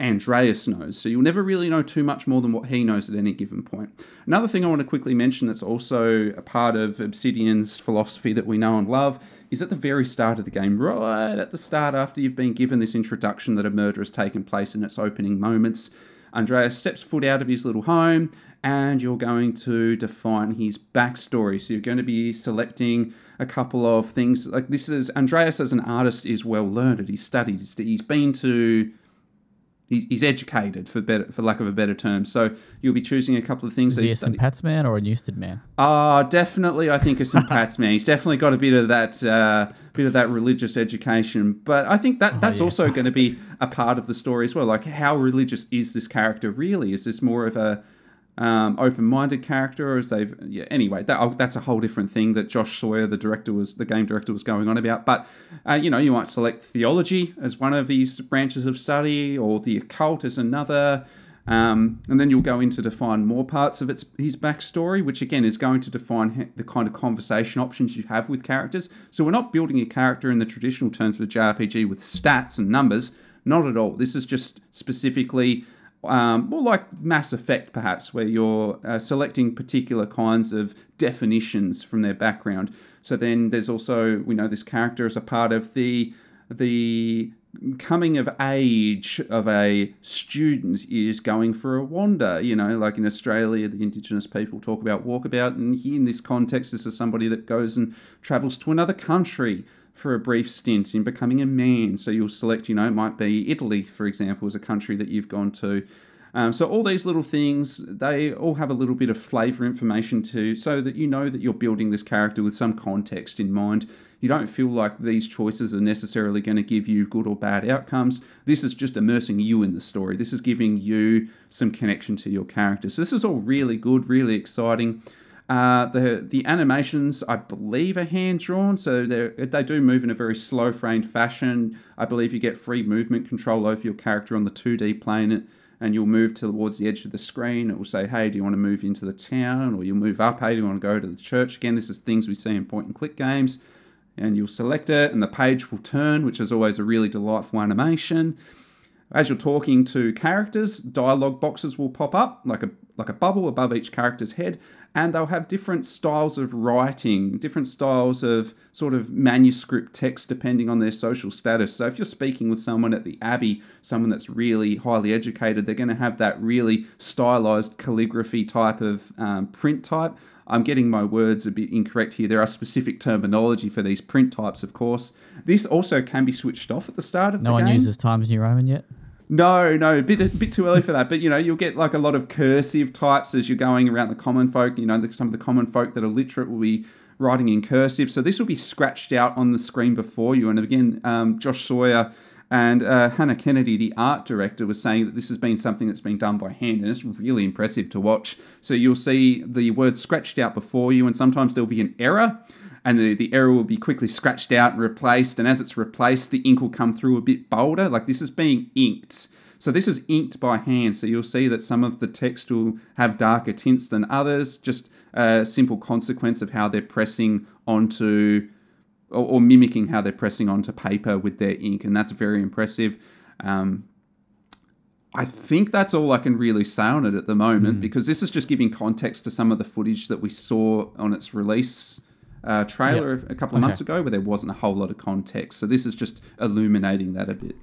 Andreas knows. So you'll never really know too much more than what he knows at any given point. Another thing I want to quickly mention that's also a part of Obsidian's philosophy that we know and love is at the very start of the game, right at the start, after you've been given this introduction that a murder has taken place in its opening moments, Andreas steps foot out of his little home and you're going to define his backstory. So you're going to be selecting a couple of things. Like this is Andreas as an artist is well learned. He's studied. He's been to he's, educated for better for lack of a better term. So you'll be choosing a couple of things. Is he a St. Pat's man or a Newstead man? Ah, definitely. I think a St. Pat's man. He's definitely got a bit of that, uh, bit of that religious education. But I think that that's yeah. also going to be a part of the story as well. Like, how religious is this character really? Is this more of a um, open-minded character, or is they? Yeah. Anyway, that, oh, that's a whole different thing that Josh Sawyer, the director, was the game director, was going on about. But uh, you know, you might select theology as one of these branches of study, or the occult as another. Um, and then you'll go in to define more parts of its his backstory, which again is going to define the kind of conversation options you have with characters. So we're not building a character in the traditional terms of a JRPG with stats and numbers. Not at all. This is just specifically um, more like Mass Effect, perhaps, where you're uh, selecting particular kinds of definitions from their background. So then there's also we know this character as a part of the the coming of age of a student is going for a wander. You know, like in Australia, the Indigenous people talk about walkabout, and here in this context, this is somebody that goes and travels to another country for a brief stint in becoming a man. So you'll select, you know, it might be Italy, for example, as a country that you've gone to. Um, so all these little things, they all have a little bit of flavour information too, so that you know that you're building this character with some context in mind. You don't feel like these choices are necessarily going to give you good or bad outcomes. This is just immersing you in the story. This is giving you some connection to your character. So this is all really good, really exciting. Uh, the the animations, I believe, are hand drawn, so they they do move in a very slow framed fashion. I believe you get free movement control over your character on the two D plane, and you'll move towards the edge of the screen. It will say, "Hey, do you want to move into the town?" Or you'll move up. Hey, do you want to go to the church? Again, this is things we see in point and click games. And you'll select it, and the page will turn, which is always a really delightful animation. As you're talking to characters, dialogue boxes will pop up like a like a bubble above each character's head, and they'll have different styles of writing, different styles of sort of manuscript text depending on their social status. So if you're speaking with someone at the Abbey, someone that's really highly educated, they're going to have that really stylized calligraphy type of um, print type. I'm getting my words a bit incorrect here. There are specific terminology for these print types, of course. This also can be switched off at the start of No the game. No one uses Times New Roman yet. No, no, a bit a bit too early for that. But you know, you'll get like a lot of cursive types as you're going around the common folk. You know, the, some of the common folk that are literate will be writing in cursive. So this will be scratched out on the screen before you. And again, um, Josh Sawyer and uh, Hannah Kennedy, the art director, was saying that this has been something that's been done by hand, and it's really impressive to watch. So you'll see the words scratched out before you, and sometimes there'll be an error and the, the error will be quickly scratched out and replaced. And as it's replaced, the ink will come through a bit bolder. Like this is being inked. So this is inked by hand. So you'll see that some of the text will have darker tints than others. Just a simple consequence of how they're pressing onto or, or mimicking how they're pressing onto paper with their ink. And that's very impressive. Um, I think that's all I can really say on it at the moment because this is just giving context to some of the footage that we saw on its release uh, trailer a couple of Okay. months ago where there wasn't a whole lot of context. So this is just illuminating that a bit.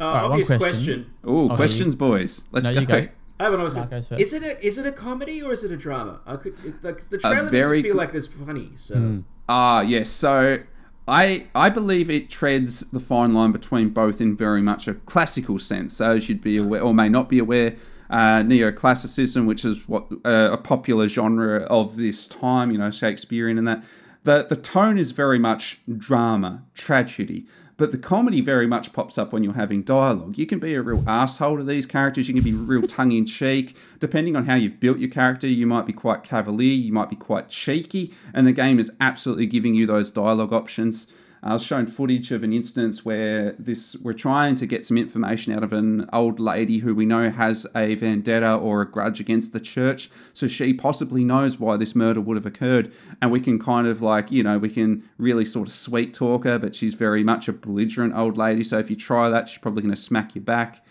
Uh, right, obvious question. question. Oh, Okay, questions, boys. Let's No, go. you go. I have an obvious Mark question. Is it a is it a comedy or is it a drama? I could it, like the trailer very doesn't feel like this funny. So Hmm. Ah, yes. So I I believe it treads the fine line between both in very much a classical sense. So as you'd be aware or may not be aware, uh, neoclassicism, which is what uh, a popular genre of this time, you know, Shakespearean and that. The the tone is very much drama, tragedy. But the comedy very much pops up when you're having dialogue. You can be a real asshole to these characters. You can be real tongue in cheek. Depending on how you've built your character, you might be quite cavalier. You might be quite cheeky. And the game is absolutely giving you those dialogue options. I was shown footage of an instance where this we're trying to get some information out of an old lady who we know has a vendetta or a grudge against the church, so she possibly knows why this murder would have occurred, and we can kind of like you know we can really sort of sweet talk her, but she's very much a belligerent old lady. So if you try that, she's probably going to smack you back.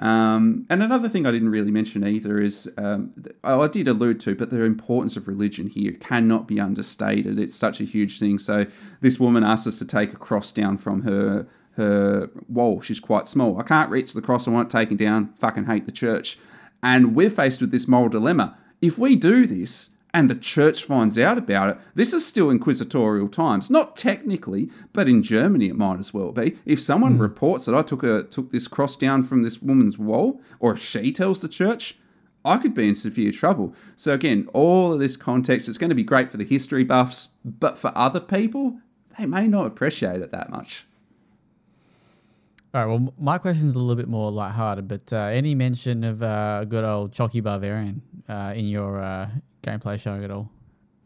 Um, and another thing I didn't really mention either is, um, I did allude to, but the importance of religion here cannot be understated. It's such a huge thing. So this woman asked us to take a cross down from her her wall. She's quite small. I can't reach the cross. I want it taken down. Fucking hate the church. And we're faced with this moral dilemma. If we do this, and the church finds out about it, this is still inquisitorial times. Not technically, but in Germany it might as well be. If someone mm. reports that I took a took this cross down from this woman's wall, or if she tells the church, I could be in severe trouble. So again, all of this context, it's going to be great for the history buffs, but for other people, they may not appreciate it that much. All right. Well, my question is a little bit more lighthearted, but uh, any mention of uh, good old Chocky Bavarian uh, in your uh, gameplay showing at all?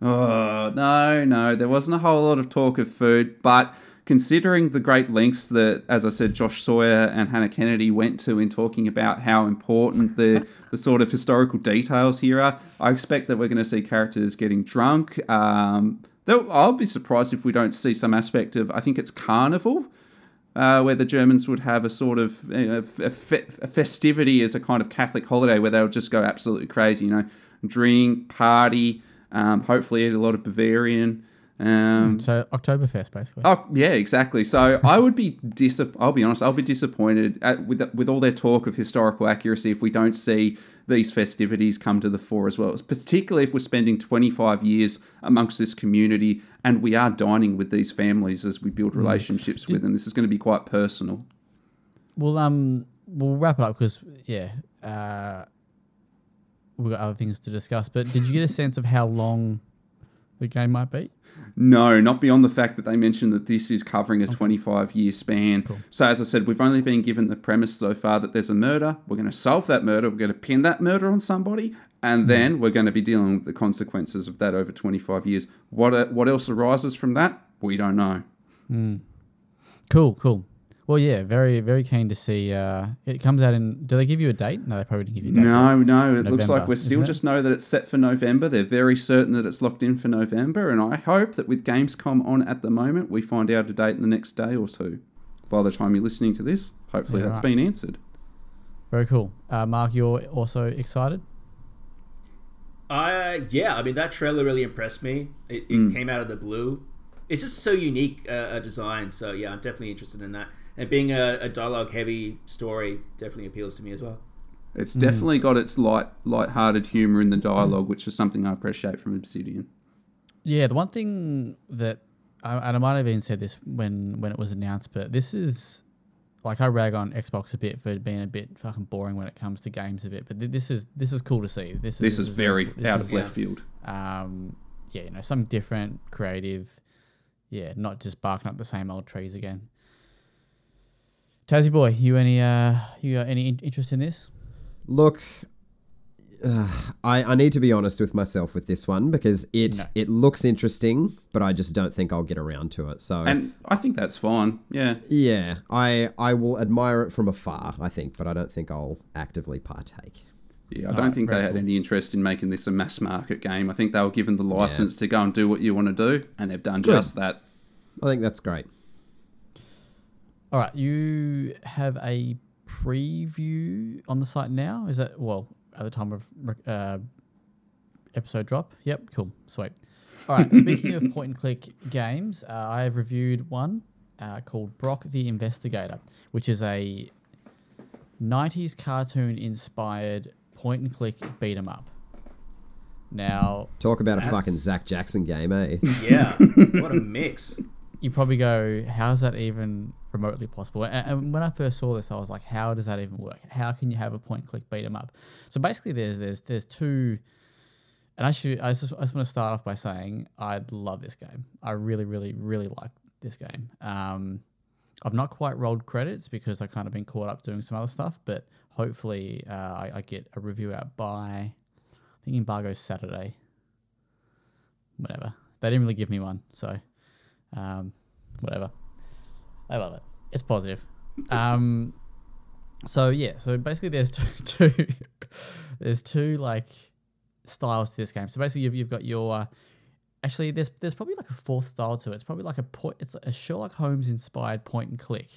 Oh, no, no. There wasn't a whole lot of talk of food, but considering the great lengths that, as I said, Josh Sawyer and Hannah Kennedy went to in talking about how important the, the sort of historical details here are, I expect that we're going to see characters getting drunk. Um, I'll be surprised if we don't see some aspect of, I think it's carnival. Uh, where the Germans would have a sort of a, fe- a, festivity as a kind of Catholic holiday where they would just go absolutely crazy, you know, drink, party, um, hopefully eat a lot of Bavarian. Um, so Oktoberfest, basically. Oh yeah, exactly. So I would be dis. I'll be honest. I'll be disappointed at, with with all their talk of historical accuracy if we don't see these festivities come to the fore as well. Particularly if we're spending 25 years amongst this community and we are dining with these families as we build mm. relationships mm. with them. This is going to be quite personal. Well, um, we'll wrap it up because yeah, uh, we've got other things to discuss. But did you get a sense of how long the game might be? No, not beyond the fact that they mentioned that this is covering a 25 year span. Cool. So, as I said, we've only been given the premise so far that there's a murder. We're going to solve that murder. We're going to pin that murder on somebody. And mm. then we're going to be dealing with the consequences of that over 25 years. What, uh, what else arises from that? We don't know. Mm. Cool, cool. Well, yeah, very, very keen to see. Uh, it comes out in. Do they give you a date? No, they probably didn't give you a date. No, no. It November, looks like we still just know that it's set for November. They're very certain that it's locked in for November, and I hope that with Gamescom on at the moment, we find out a date in the next day or two. By the time you're listening to this, hopefully yeah, that's right. been answered. Very cool, uh, Mark. You're also excited. Uh, yeah. I mean, that trailer really impressed me. It, it mm. came out of the blue. It's just so unique uh, a design. So yeah, I'm definitely interested in that and being a, a dialogue heavy story definitely appeals to me as well. It's definitely mm. got its light light-hearted humor in the dialogue, which is something I appreciate from Obsidian. Yeah, the one thing that and I might have even said this when when it was announced, but this is like I rag on Xbox a bit for being a bit fucking boring when it comes to games a bit, but this is this is cool to see. This this is, is very this out is, of left field. Um, yeah, you know, something different, creative. Yeah, not just barking up the same old trees again. Tassie boy, you any uh, you got any interest in this? Look, uh, I I need to be honest with myself with this one because it no. it looks interesting, but I just don't think I'll get around to it. So and I think that's fine. Yeah, yeah. I I will admire it from afar. I think, but I don't think I'll actively partake. Yeah, I don't right, think they had cool. any interest in making this a mass market game. I think they were given the license yeah. to go and do what you want to do, and they've done Good. just that. I think that's great. All right, you have a preview on the site now. Is that well at the time of uh, episode drop? Yep, cool, sweet. All right, speaking of point and click games, uh, I have reviewed one uh, called Brok the InvestiGator, which is a 90s cartoon inspired point and click beat 'em up. Now, talk about a fucking Zach Jackson game, eh? Yeah, what a mix. You probably go, how's that even remotely possible. And, and, when I first saw this, I was like, how does that even work? How can you have a point click beat 'em up? So basically, there's there's there's two. And I should I just, I just want to start off by saying I love this game. I really really really like this game. Um, I've not quite rolled credits because I've kind of been caught up doing some other stuff, but hopefully uh, I, I, get a review out by I think embargo's Saturday. Whatever. They didn't really give me one, so um, whatever. I love it. It's positive. Um, so yeah, so basically there's two, two there's two like styles to this game. So basically you've, you've got your uh, actually there's there's probably like a fourth style to it. It's probably like a point. It's a Sherlock Holmes inspired point and click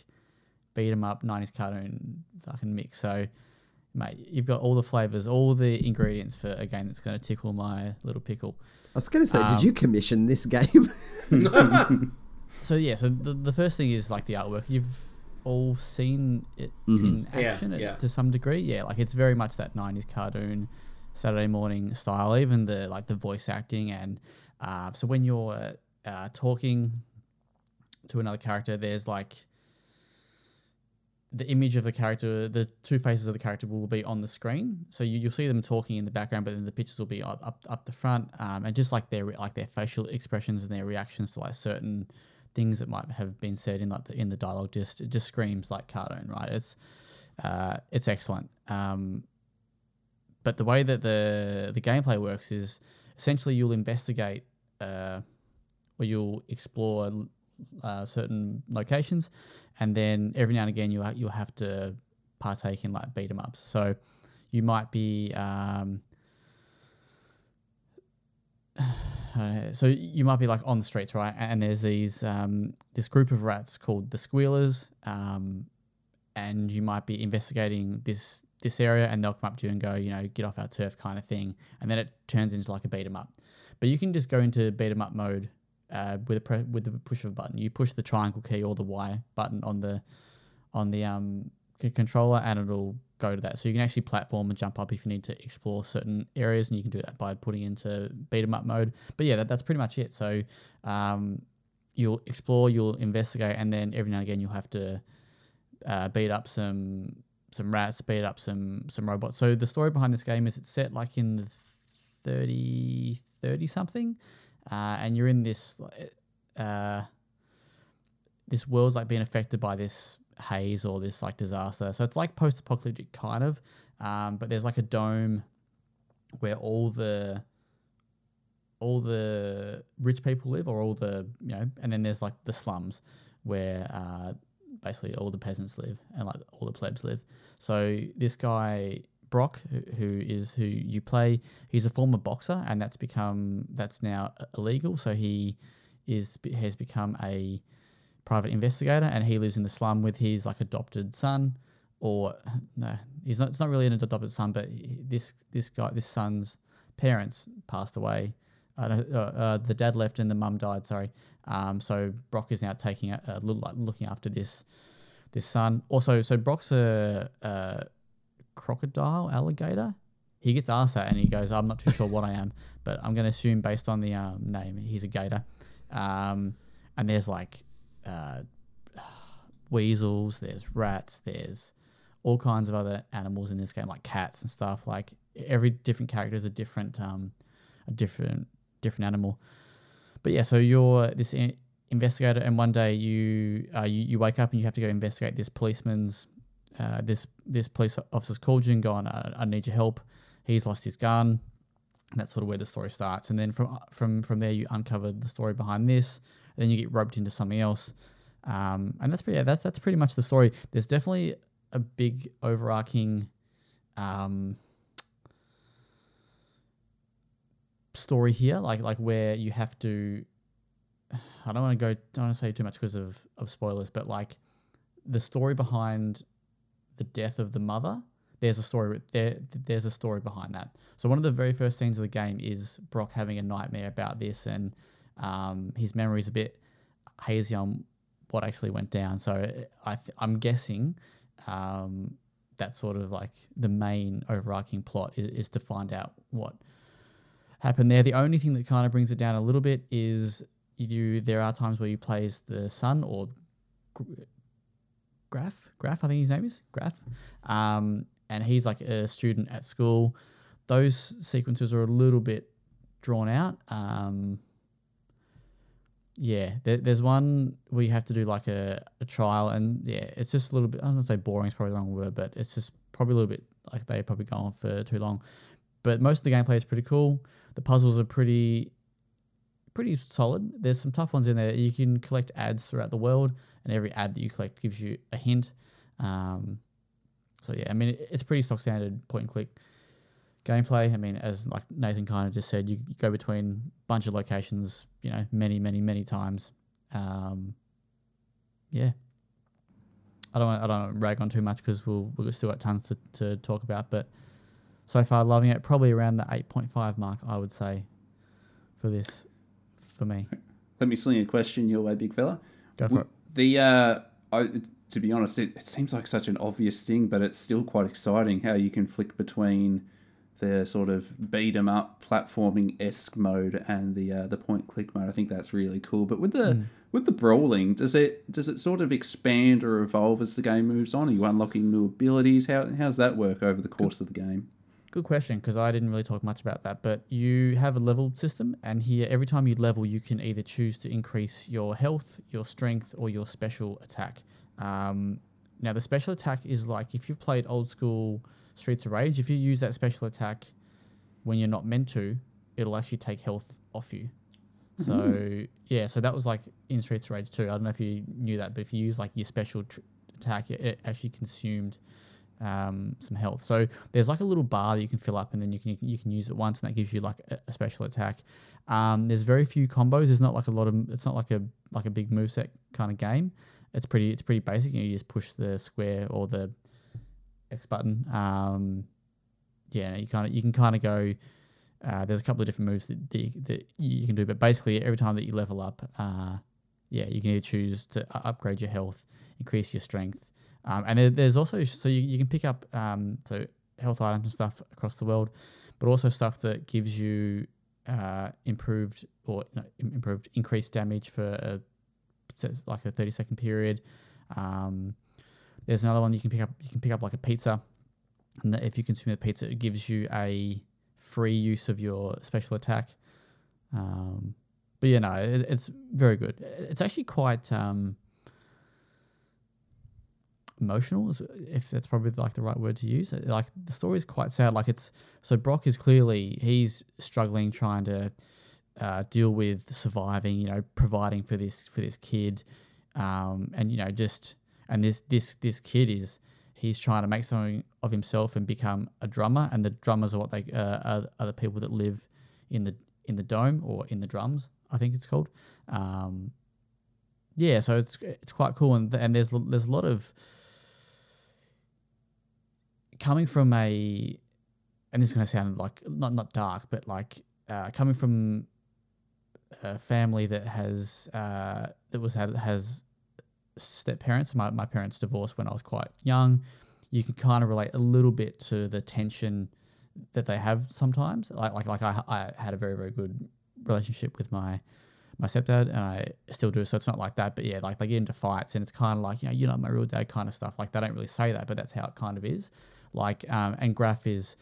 beat 'em up 90s cartoon fucking mix. So mate, you've got all the flavors, all the ingredients for a game that's going to tickle my little pickle. I was going to say, Um, did you commission this game? So yeah, so the, the first thing is like the artwork. You've all seen it in Yeah, action at- yeah. to some degree. Yeah, like it's very much that '90s cartoon, Saturday morning style. Even the like the voice acting and uh, so when you're uh, talking to another character, there's like the image of the character, the two faces of the character will be on the screen. So you, you'll see them talking in the background, but then the pictures will be up up, up the front, um, and just like their like their facial expressions and their reactions to like certain things that might have been said in like the in the dialogue just it just screams like cartoon, right? It's uh, it's excellent. Um, but the way that the the gameplay works is essentially you'll investigate uh, or you'll explore uh, certain locations, and then every now and again you'll ha- you'll have to partake in like beat 'em ups. So you might be um, so you might be like on the streets, right? And there's these um, this group of rats called the Squealers, um, and you might be investigating this this area, and they'll come up to you and go, you know, get off our turf, kind of thing, and then it turns into like a beat 'em up. But you can just go into beat 'em up mode uh, with a pre- with the push of a button. You push the triangle key or the Y button on the on the um, controller, and it'll go to that. So you can actually platform and jump up if you need to explore certain areas, and you can do that by putting into beat 'em up mode. But yeah, that, that's pretty much it. So um, you'll explore, you'll investigate, and then every now and again you'll have to uh, beat up some some rats, beat up some some robots. So the story behind this game is it's set like in the 30, 30 something, uh, and you're in this uh, this world's like being affected by this haze or this like disaster. So it's like post apocalyptic kind of, um, but there's like a dome where all the all the rich people live or all the you know and then there's like the slums where uh, basically all the peasants live and like all the plebs live so this guy Brok who, who is who you play he's a former boxer and that's become that's now illegal so he is has become a private investigator and he lives in the slum with his like adopted son or no he's not it's not really an adopted son but this this guy this son's parents passed away uh, uh, uh, the dad left and the mum died. Sorry. Um, so Brok is now taking a, a little like looking after this this son. Also, so Brok's a, a crocodile alligator. He gets asked that and he goes, "I'm not too sure what I am, but I'm going to assume based on the um, name, he's a gator." Um, and there's like uh, weasels, there's rats, there's all kinds of other animals in this game, like cats and stuff. Like every different character is a different um, a different different animal. But yeah, so you're this i- investigator, and one day you, uh, you you wake up and you have to go investigate this policeman's uh, this this police officer's called you and gone, I, I need your help. He's lost his gun. And that's sort of where the story starts, and then from from from there you uncover the story behind this. Then you get roped into something else, um, and that's pretty. Yeah, that's that's pretty much the story. There's definitely a big overarching um, story here, like like where you have to. I don't want to go. Don't want to say too much because of of spoilers, but like the story behind the death of the mother. There's a story. There, there's a story behind that. So one of the very first scenes of the game is Brok having a nightmare about this, and um, his memory's a bit hazy on what actually went down. So I, th- I'm guessing um, sort of like the main overarching plot is, is to find out what happened there. The only thing that kind of brings it down a little bit is you. There are times where you play as the son or Gr- Graf. Graf, I think his name is Graf, um, and he's like a student at school. Those sequences are a little bit drawn out. Um, yeah, there, there's one where you have to do like a, a trial, and yeah, it's just a little bit. I don't say boring; is probably the wrong word, but it's just probably a little bit like they probably go on for too long. But most of the gameplay is pretty cool. The puzzles are pretty pretty solid. There's some tough ones in there. You can collect ads throughout the world, and every ad that you collect gives you a hint. Um, so yeah, I mean it, it's pretty stock standard point and click gameplay. I mean, as like Nathan kind of just said, you, you go between a bunch of locations, you know, many, many, many times. Um, yeah. I don't. I don't rag on too much because we'll we've still got tons to, to talk about. But so far, loving it. Probably around the eight point five mark, I would say, for this, for me. Let me sling a question your way, big fella. Go for it. The uh, I, to be honest, it, it seems like such an obvious thing, but it's still quite exciting how you can flick between the sort of beat 'em up platforming esque mode and the uh, the point click mode. I think that's really cool. But with the with the brawling, does it does it sort of expand or evolve as the game moves on? Are you unlocking new abilities? How how's that work over the course of the game? Good question, because I didn't really talk much about that. But you have a level system, and here every time you level, you can either choose to increase your health, your strength, or your special attack. Um, now, the special attack is like if you've played old school Streets of Rage, if you use that special attack when you're not meant to, it'll actually take health off you. So yeah, so that was like in Streets of Rage 2. I don't know if you knew that, but if you use like your special tr- attack, it, it actually consumed um, some health. So there's like a little bar that you can fill up, and then you can you can use it once, and that gives you like a, a special attack. Um, there's very few combos. There's not like a lot of. It's not like a like a big moveset kind of game. It's pretty it's pretty basic. You, know, you just push the square or the X button. Um, yeah, you kind of you can kind of go. Uh, there's a couple of different moves that, that, you, that you can do, but basically every time that you level up, uh, yeah, you can either choose to upgrade your health, increase your strength, um, and there, there's also so you, you can pick up um, so health items and stuff across the world, but also stuff that gives you uh, improved or no, improved increased damage for a like a 30 second period. Um, there's another one you can pick up. You can pick up like a pizza, and if you consume the pizza, it gives you a free use of your special attack. Um, but yeah, no, it, it's very good. It's actually quite um, emotional, if that's probably like the right word to use. Like the story is quite sad. Like it's so Brok is clearly he's struggling trying to uh, deal with surviving. You know, providing for this for this kid, um, and you know just and this this this kid is he's trying to make something of himself and become a drummer. And the drummers are what they uh, are, are the people that live in the in the dome or in the drums. I think it's called. Um, yeah, so it's it's quite cool, and and there's there's a lot of coming from a, and this is going to sound like not not dark, but like uh, coming from a family that has uh, that was had has step parents. My my parents divorced when I was quite young. You can kind of relate a little bit to the tension that they have sometimes. Like like like I I had a very very good relationship with my my stepdad and I still do. So it's not like that, but yeah, like they get into fights and it's kind of like you know you're not my real dad kind of stuff. Like they don't really say that, but that's how it kind of is. Like um, and Graf is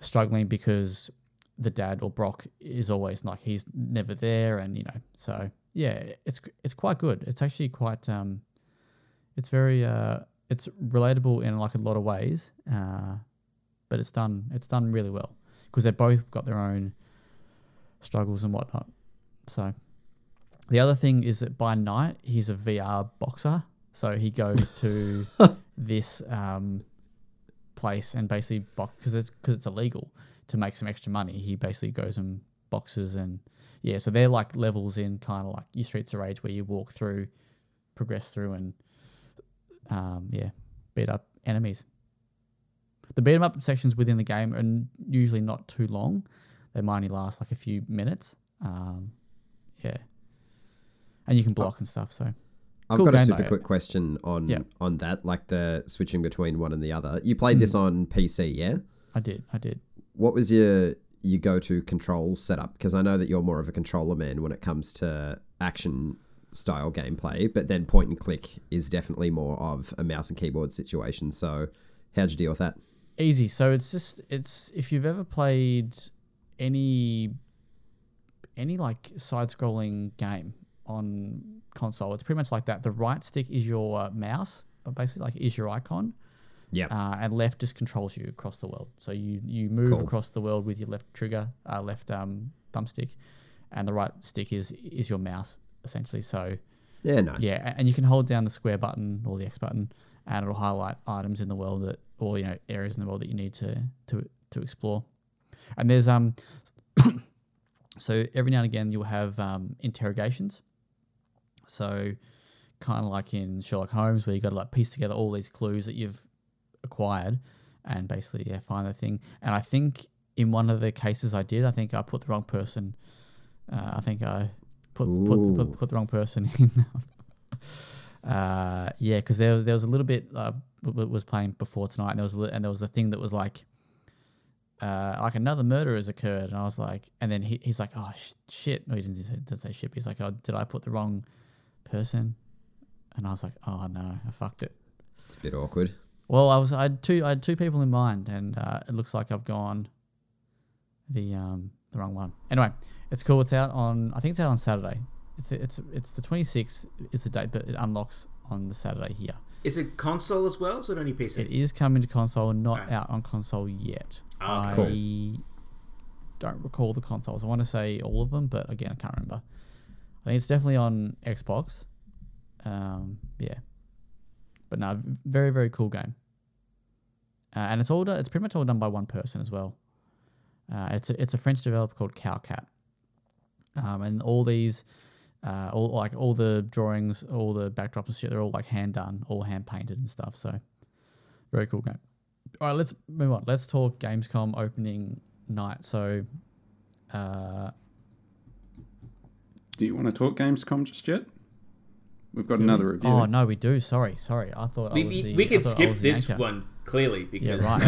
struggling because the dad or Brok is always like he's never there, and you know so yeah, it's it's quite good. It's actually quite um, it's very uh, it's relatable in like a lot of ways, uh, but it's done it's done really well because they've both got their own struggles and whatnot. So the other thing is that by night he's a VR boxer, so he goes to this um, place and basically box because it's because it's illegal to make some extra money. He basically goes and boxes and yeah, so they're like levels in kind of like your Streets of Rage where you walk through, progress through, and um, yeah, beat up enemies. The beat 'em up sections within the game are usually not too long. They might only last like a few minutes. Um, yeah, and you can block and stuff. So I've Cool got a super though. quick question on Yeah. on that, like the switching between one and the other. You played this on PC, yeah? I did, I did. What was your your go to control setup? Because I know that you're more of a controller man when it comes to action style gameplay, but then point and click is definitely more of a mouse and keyboard situation. So how'd you deal with that? Easy. So it's just it's if you've ever played any any like side scrolling game on console, it's pretty much like that. The right stick is your mouse, but basically like is your icon. Yeah. Uh, and left just controls you across the world. So you you move Cool. across the world with your left trigger, uh, left um, thumbstick, and the right stick is is your mouse essentially. So Yeah, nice. yeah, and you can hold down the square button or the X button, and it'll highlight items in the world that, or you know, areas in the world that you need to to to explore. And there's um, so every now and again you'll have um, interrogations. So, kind of like in Sherlock Holmes, where you got to like piece together all these clues that you've acquired, and basically yeah, find the thing. And I think in one of the cases I did, I think I put the wrong person. Uh, I think I put put, put put the wrong person in. uh, yeah, because there was there was a little bit uh, was playing before tonight, and there was a, and there was a thing that was like. Uh, like another murder has occurred, and I was like, and then he, he's like, oh sh- shit. No, he didn't say, didn't say shit. He's like, oh, did I put the wrong person? And I was like, oh no, I fucked it. It's a bit awkward. Well, I was I had two I had two people in mind, and uh, it looks like I've gone the um the wrong one. Anyway, it's cool. It's out on I think it's out on Saturday. It's it's it's the twenty sixth is the date, but it unlocks on the Saturday here. Is it console as well, or is it only PC? It is coming to console, not Right. out on console yet. Oh, I Cool. don't recall the consoles. I want to say all of them, but again, I can't remember. I think it's definitely on Xbox. Um, yeah, but no, very very cool game. Uh, and it's all done, it's pretty much all done by one person as well. Uh, it's a, it's a French developer called Cowcat, um, and all these, uh, all like all the drawings, all the backdrops and shit, they're all like hand done, all hand painted and stuff. So very cool game. All right, let's move on. Let's talk Gamescom opening night. So, uh, Do you want to talk Gamescom just yet? We've got another review. oh no, we do. Sorry, sorry. I thought we, I was we, the, we I can thought I skip this anchor. one clearly Yeah, because right.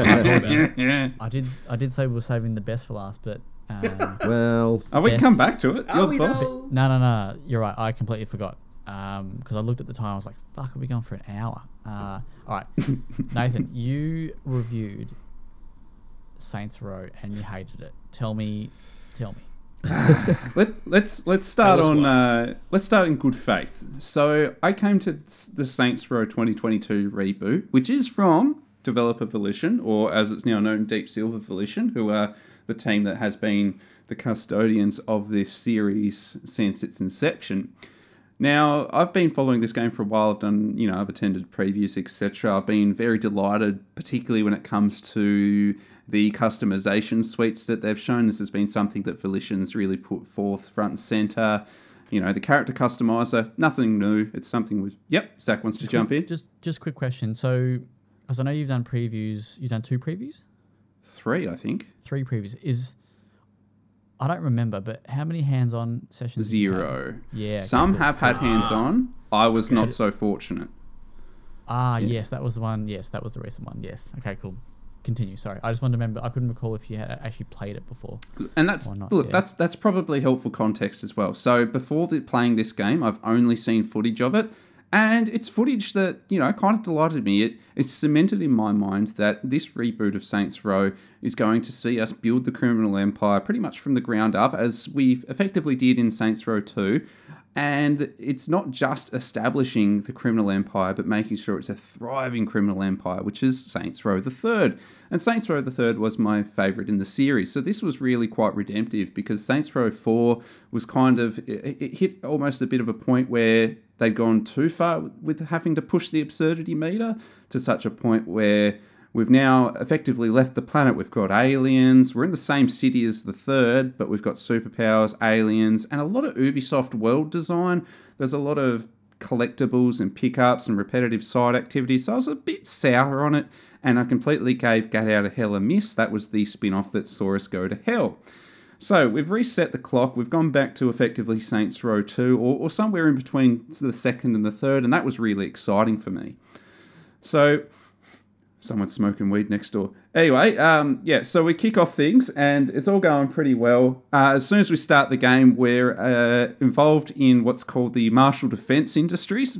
Um, yeah. I did. I did say we were saving the best for last, but um, Well, Oh, we Best- come back to it. You're we the boss. though? no, no, no. You're right. I completely forgot. Um, because I looked at the time, I was like, "Fuck, are we going for an hour?" Uh, all right, Nathan, you reviewed Saints Row and you hated it. Tell me, tell me. Let, let's let's start on uh, let's start in good faith. So I came to the Saints Row 2022 reboot, which is from developer Volition, or as it's now known, Deep Silver Volition, who are the team that has been the custodians of this series since its inception. Now, I've been following this game for a while. I've done, you know, I've attended previews, etc. I've been very delighted, particularly when it comes to the customization suites that they've shown. This has been something that Volition's really put forth front and center. You know, the character customizer, nothing new. It's something with. Yep, Zach wants to jump in. Just, just quick question. So, because I know you've done previews. You've done two previews, Three, I think. three previews. Is I don't remember, but how many hands-on sessions? have? Zero. Yeah. Some cool. have had hands on. I was not so fortunate. Ah, yes, that was the one. Yes, that was the recent one. Yes. Okay, cool. Continue. Sorry, I just wanted to remember. I couldn't recall if you had actually played it before. And that's not, look, yeah. that's that's probably helpful context as well. So before the, playing this game, I've only seen footage of it, and it's footage that you know kind of delighted me. It it's cemented in my mind that this reboot of Saints Row is going to see us build the criminal empire pretty much from the ground up, as we effectively did in Saints Row Two. And it's not just establishing the criminal empire, but making sure it's a thriving criminal empire, which is Saints Row the Third. And Saints Row the Third was my favourite in the series. So this was really quite redemptive because Saints Row 4 was kind of, it, it hit almost a bit of a point where they'd gone too far with having to push the absurdity meter to such a point where We've now effectively left the planet. We've got aliens. We're in the same city as the third, but we've got superpowers, aliens, and a lot of Ubisoft world design. There's a lot of collectibles and pickups and repetitive side activities. So I was a bit sour on it, and I completely gave Gat Out of Hell a miss. That was the spin off that saw us go to hell. So we've reset the clock. We've gone back to effectively Saints Row 2 or, or somewhere in between the second and the third, and that was really exciting for me. So someone's smoking weed next door. Anyway, um, yeah, so we kick off things and it's all going pretty well. Uh, as soon as we start the game, we're uh, involved in what's called the Marshall Defense Industries.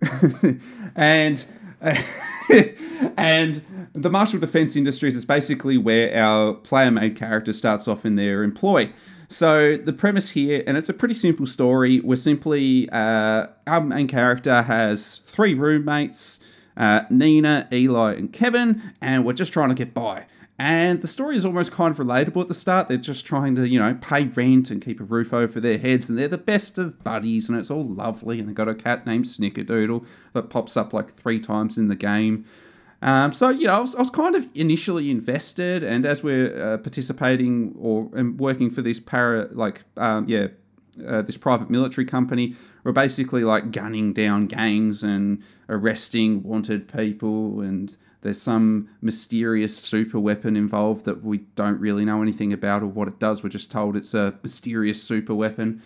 and and the Marshall Defense Industries is basically where our player made character starts off in their employ. So the premise here, and it's a pretty simple story. We're simply uh, our main character has three roommates, uh, Neenah, Eli, and Kevin, and we're just trying to get by. And the story is almost kind of relatable at the start. They're just trying to, you know, pay rent and keep a roof over their heads, and they're the best of buddies, and it's all lovely. And they've got a cat named Snickerdoodle that pops up like three times in the game. Um, so you know, I was, I was kind of initially invested, and as we're uh, participating or um, working for this para, like um, yeah, uh, this private military company, we're basically like gunning down gangs and arresting wanted people, and there's some mysterious super weapon involved that we don't really know anything about or what it does. We're just told it's a mysterious super weapon.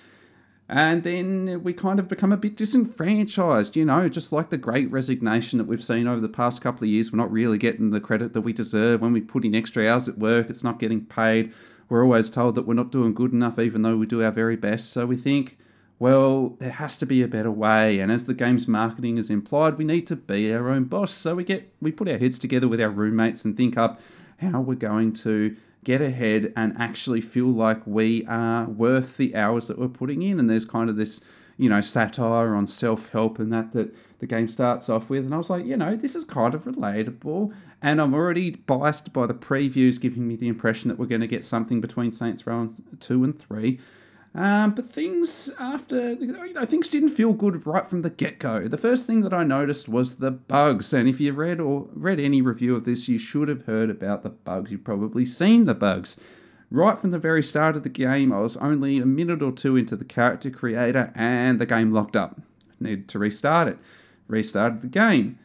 And then we kind of become a bit disenfranchised, you know, just like the great resignation that we've seen over the past couple of years. We're not really getting the credit that we deserve. When we put in extra hours at work, it's not getting paid. We're always told that we're not doing good enough, even though we do our very best. So we think, well, there has to be a better way. And as the game's marketing is implied, we need to be our own boss. So we get we put our heads together with our roommates and think up how we're going to get ahead and actually feel like we are worth the hours that we're putting in. And there's kind of this, you know, satire on self help and that that the game starts off with. And I was like, you know, this is kind of relatable. And I'm already biased by the previews giving me the impression that we're going to get something between Saints Row 2 and 3. Um, but things after, you know, things didn't feel good right from the get go. The first thing that I noticed was the bugs, and if you've read or read any review of this, you should have heard about the bugs. You've probably seen the bugs. Right from the very start of the game, I was only a minute or two into the character creator, and the game locked up. needed to restart it. Restarted the game.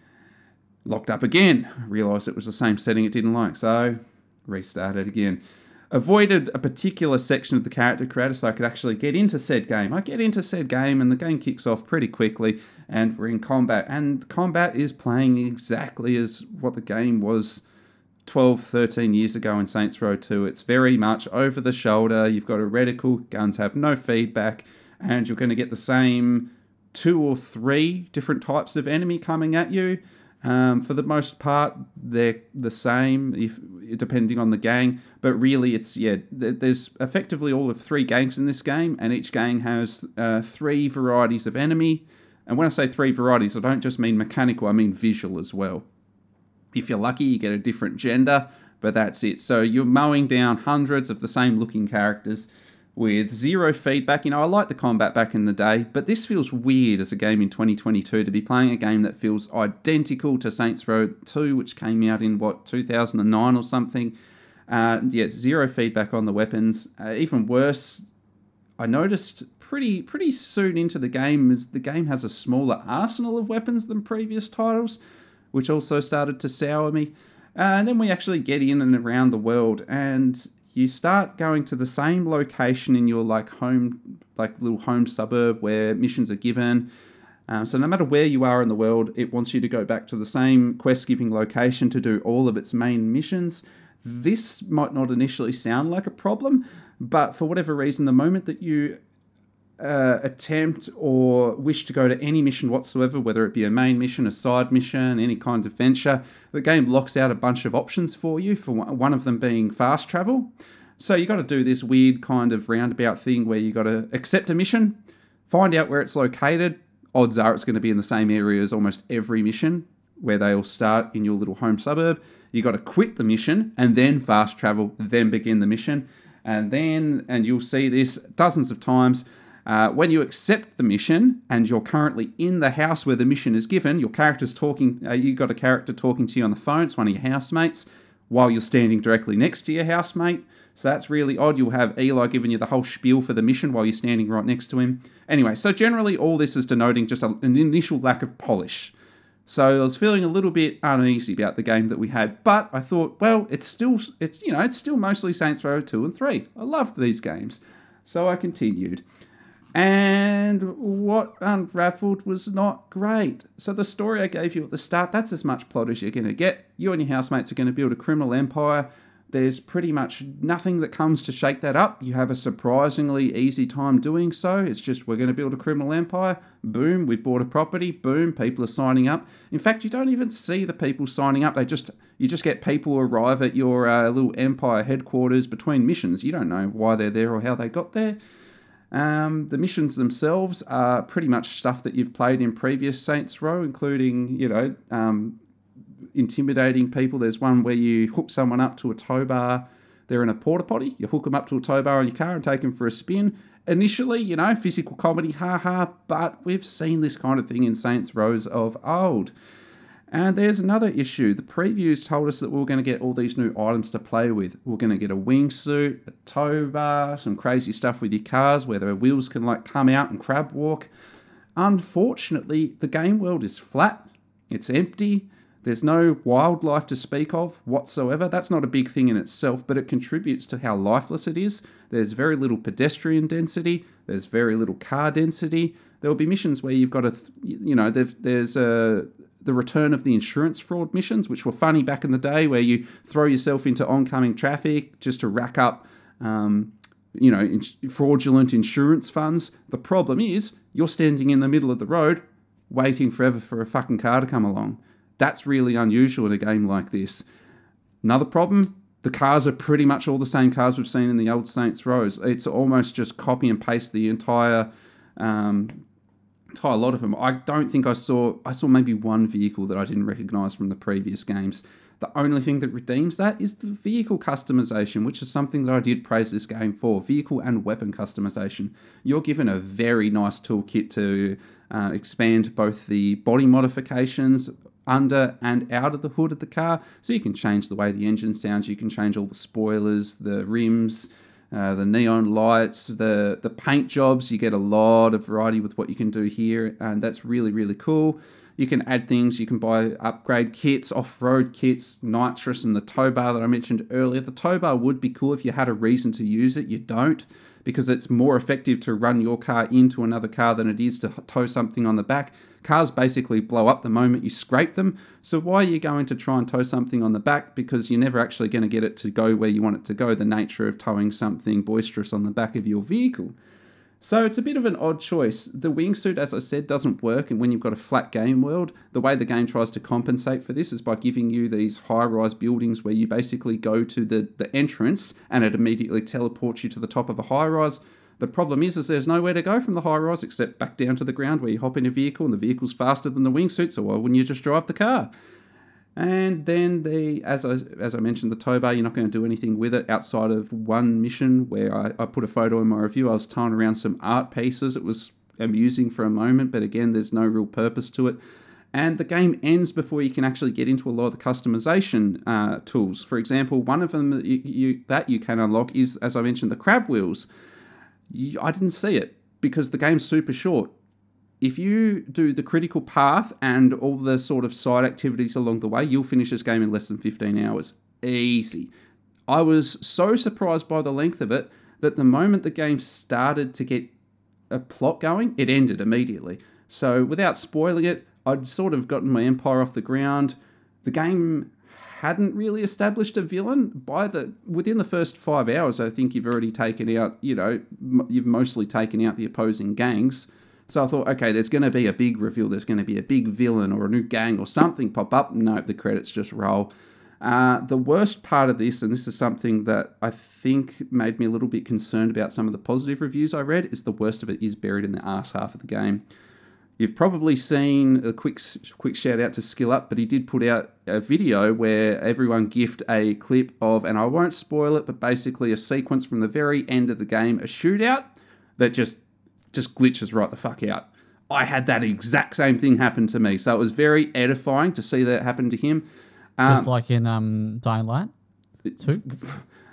Locked up again. Realised it was the same setting it didn't like, so restarted again avoided a particular section of the character creator so I could actually get into said game. I get into said game and the game kicks off pretty quickly and we're in combat. And combat is playing exactly as what the game was 12, 13 years ago in Saints Row 2. It's very much over the shoulder. You've got a reticle, guns have no feedback, and you're going to get the same two or three different types of enemy coming at you. Um, for the most part, they're the same, if depending on the gang. But really, it's yeah. There's effectively all of three gangs in this game, and each gang has uh, three varieties of enemy. And when I say three varieties, I don't just mean mechanical; I mean visual as well. If you're lucky, you get a different gender, but that's it. So you're mowing down hundreds of the same looking characters with zero feedback. You know, I like the combat back in the day, but this feels weird as a game in 2022 to be playing a game that feels identical to Saints Row 2, which came out in what 2009 or something. Uh, yeah, zero feedback on the weapons. Uh, even worse, I noticed pretty pretty soon into the game is the game has a smaller arsenal of weapons than previous titles, which also started to sour me. Uh, and then we actually get in and around the world, and you start going to the same location in your like home, like little home suburb where missions are given. Um, so no matter where you are in the world, it wants you to go back to the same quest-giving location to do all of its main missions. This might not initially sound like a problem, but for whatever reason, the moment that you uh, attempt or wish to go to any mission whatsoever, whether it be a main mission, a side mission, any kind of venture, the game locks out a bunch of options for you, for one of them being fast travel. So you got to do this weird kind of roundabout thing where you got to accept a mission, find out where it's located. Odds are it's going to be in the same area as almost every mission where they all start in your little home suburb. You got to quit the mission and then fast travel, then begin the mission. And then, and you'll see this dozens of times uh, when you accept the mission and you're currently in the house where the mission is given, your character's talking, uh, you got a character talking to you on the phone, it's one of your housemates, while you're standing directly next to your housemate. So that's really odd. You'll have Eli giving you the whole spiel for the mission while you're standing right next to him. Anyway, so generally all this is denoting just a, an initial lack of polish. So I was feeling a little bit uneasy about the game that we had, but I thought, well, it's still it's you know it's still mostly Saints Row two and three. I loved these games, so I continued. And what unraveled was not great. So, the story I gave you at the start, that's as much plot as you're going to get. You and your housemates are going to build a criminal empire. There's pretty much nothing that comes to shake that up. You have a surprisingly easy time doing so. It's just we're going to build a criminal empire. Boom, we've bought a property. Boom, people are signing up. In fact, you don't even see the people signing up. They just you just get people arrive at your uh, little empire headquarters between missions. You don't know why they're there or how they got there. Um, the missions themselves are pretty much stuff that you've played in previous Saints Row, including, you know, um, intimidating people. There's one where you hook someone up to a tow bar. They're in a porta potty. You hook them up to a tow bar on your car and take them for a spin. Initially, you know, physical comedy, ha ha, but we've seen this kind of thing in Saints Rows of old. And there's another issue. The previews told us that we were going to get all these new items to play with. We are going to get a wingsuit, a tow bar, some crazy stuff with your cars where the wheels can like come out and crab walk. Unfortunately, the game world is flat. It's empty. There's no wildlife to speak of whatsoever. That's not a big thing in itself, but it contributes to how lifeless it is. There's very little pedestrian density. There's very little car density. There will be missions where you've got to, you know, there's a the return of the insurance fraud missions, which were funny back in the day, where you throw yourself into oncoming traffic just to rack up, um, you know, in- fraudulent insurance funds. The problem is you're standing in the middle of the road, waiting forever for a fucking car to come along. That's really unusual in a game like this. Another problem. The cars are pretty much all the same cars we've seen in the old Saints Rows. It's almost just copy and paste the entire um, entire lot of them. I don't think I saw. I saw maybe one vehicle that I didn't recognise from the previous games. The only thing that redeems that is the vehicle customization, which is something that I did praise this game for. Vehicle and weapon customization. You're given a very nice toolkit to uh, expand both the body modifications under and out of the hood of the car. So you can change the way the engine sounds, you can change all the spoilers, the rims, uh, the neon lights, the the paint jobs. You get a lot of variety with what you can do here, and that's really really cool. You can add things. You can buy upgrade kits, off-road kits, nitrous, and the tow bar that I mentioned earlier. The tow bar would be cool if you had a reason to use it. You don't because it's more effective to run your car into another car than it is to tow something on the back. Cars basically blow up the moment you scrape them. So why are you going to try and tow something on the back? Because you're never actually going to get it to go where you want it to go. The nature of towing something boisterous on the back of your vehicle. So it's a bit of an odd choice. The wingsuit, as I said, doesn't work, and when you've got a flat game world, the way the game tries to compensate for this is by giving you these high-rise buildings where you basically go to the, the entrance and it immediately teleports you to the top of a high-rise. The problem is, is there's nowhere to go from the high-rise except back down to the ground where you hop in a vehicle and the vehicle's faster than the wingsuit, so why wouldn't you just drive the car? And then the as I as I mentioned, the tow bar, you're not going to do anything with it outside of one mission where I, I put a photo in my review. I was towing around some art pieces. It was amusing for a moment, but again, there's no real purpose to it. And the game ends before you can actually get into a lot of the customization uh, tools. For example, one of them that you, you, that you can unlock is, as I mentioned, the crab wheels. You, I didn't see it because the game's super short if you do the critical path and all the sort of side activities along the way, you'll finish this game in less than 15 hours. Easy. I was so surprised by the length of it that the moment the game started to get a plot going, it ended immediately. So, without spoiling it, I'd sort of gotten my empire off the ground. The game hadn't really established a villain by the within the first five hours. I think you've already taken out, you know, you've mostly taken out the opposing gangs. So I thought, okay, there's going to be a big reveal. There's going to be a big villain or a new gang or something pop up. Nope, the credits just roll. Uh, the worst part of this, and this is something that I think made me a little bit concerned about some of the positive reviews I read, is the worst of it is buried in the arse half of the game. You've probably seen a quick quick shout out to Skill Up, but he did put out a video where everyone gift a clip of, and I won't spoil it, but basically a sequence from the very end of the game, a shootout that just just glitches right the fuck out. I had that exact same thing happen to me, so it was very edifying to see that happen to him. Um, just like in um, Dying Light two.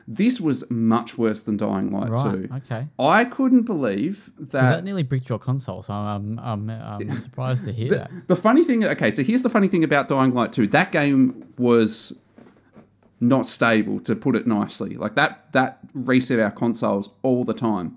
This was much worse than Dying Light right, 2. Okay. I couldn't believe that. that nearly bricked your console, so I'm, I'm, I'm surprised to hear the, that. The funny thing, okay, so here's the funny thing about Dying Light 2. That game was not stable, to put it nicely. Like that, that reset our consoles all the time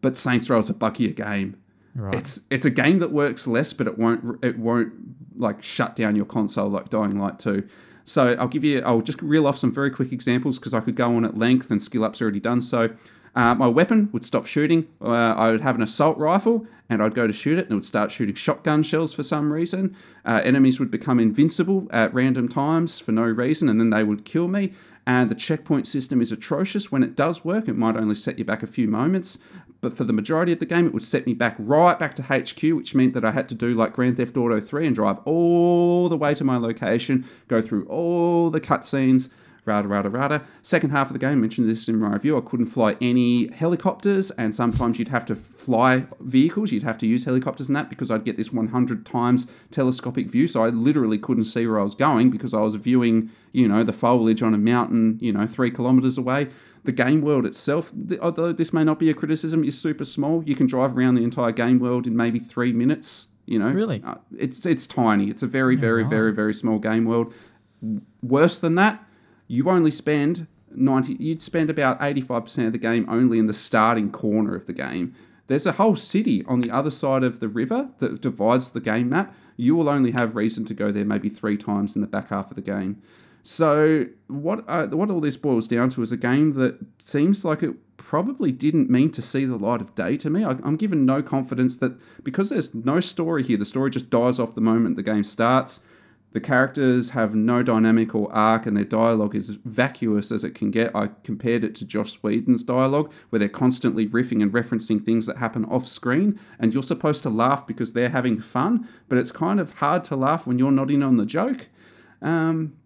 but Saints Row is a buckier game. Right. It's it's a game that works less, but it won't it won't like shut down your console like Dying Light 2. So I'll give you I'll just reel off some very quick examples because I could go on at length and Skill Up's already done so. Uh, my weapon would stop shooting. Uh, I would have an assault rifle and I'd go to shoot it and it would start shooting shotgun shells for some reason. Uh, enemies would become invincible at random times for no reason and then they would kill me and the checkpoint system is atrocious. When it does work, it might only set you back a few moments, but for the majority of the game, it would set me back right back to HQ, which meant that I had to do like Grand Theft Auto 3 and drive all the way to my location, go through all the cutscenes, rada rada rada. Second half of the game, I mentioned this in my review, I couldn't fly any helicopters, and sometimes you'd have to fly vehicles. You'd have to use helicopters and that because I'd get this 100 times telescopic view, so I literally couldn't see where I was going because I was viewing, you know, the foliage on a mountain, you know, three kilometers away. The game world itself, although this may not be a criticism, is super small. You can drive around the entire game world in maybe three minutes. You know, Really? Uh, it's it's tiny. It's a very very right. very very small game world. Worse than that, you only spend 90 you'd spend about 85% of the game only in the starting corner of the game there's a whole city on the other side of the river that divides the game map you will only have reason to go there maybe three times in the back half of the game so what uh, what all this boils down to is a game that seems like it probably didn't mean to see the light of day to me. I, I'm given no confidence that because there's no story here, the story just dies off the moment the game starts. The characters have no dynamic or arc, and their dialogue is vacuous as it can get. I compared it to Joss Whedon's dialogue, where they're constantly riffing and referencing things that happen off screen, and you're supposed to laugh because they're having fun, but it's kind of hard to laugh when you're not in on the joke. Um,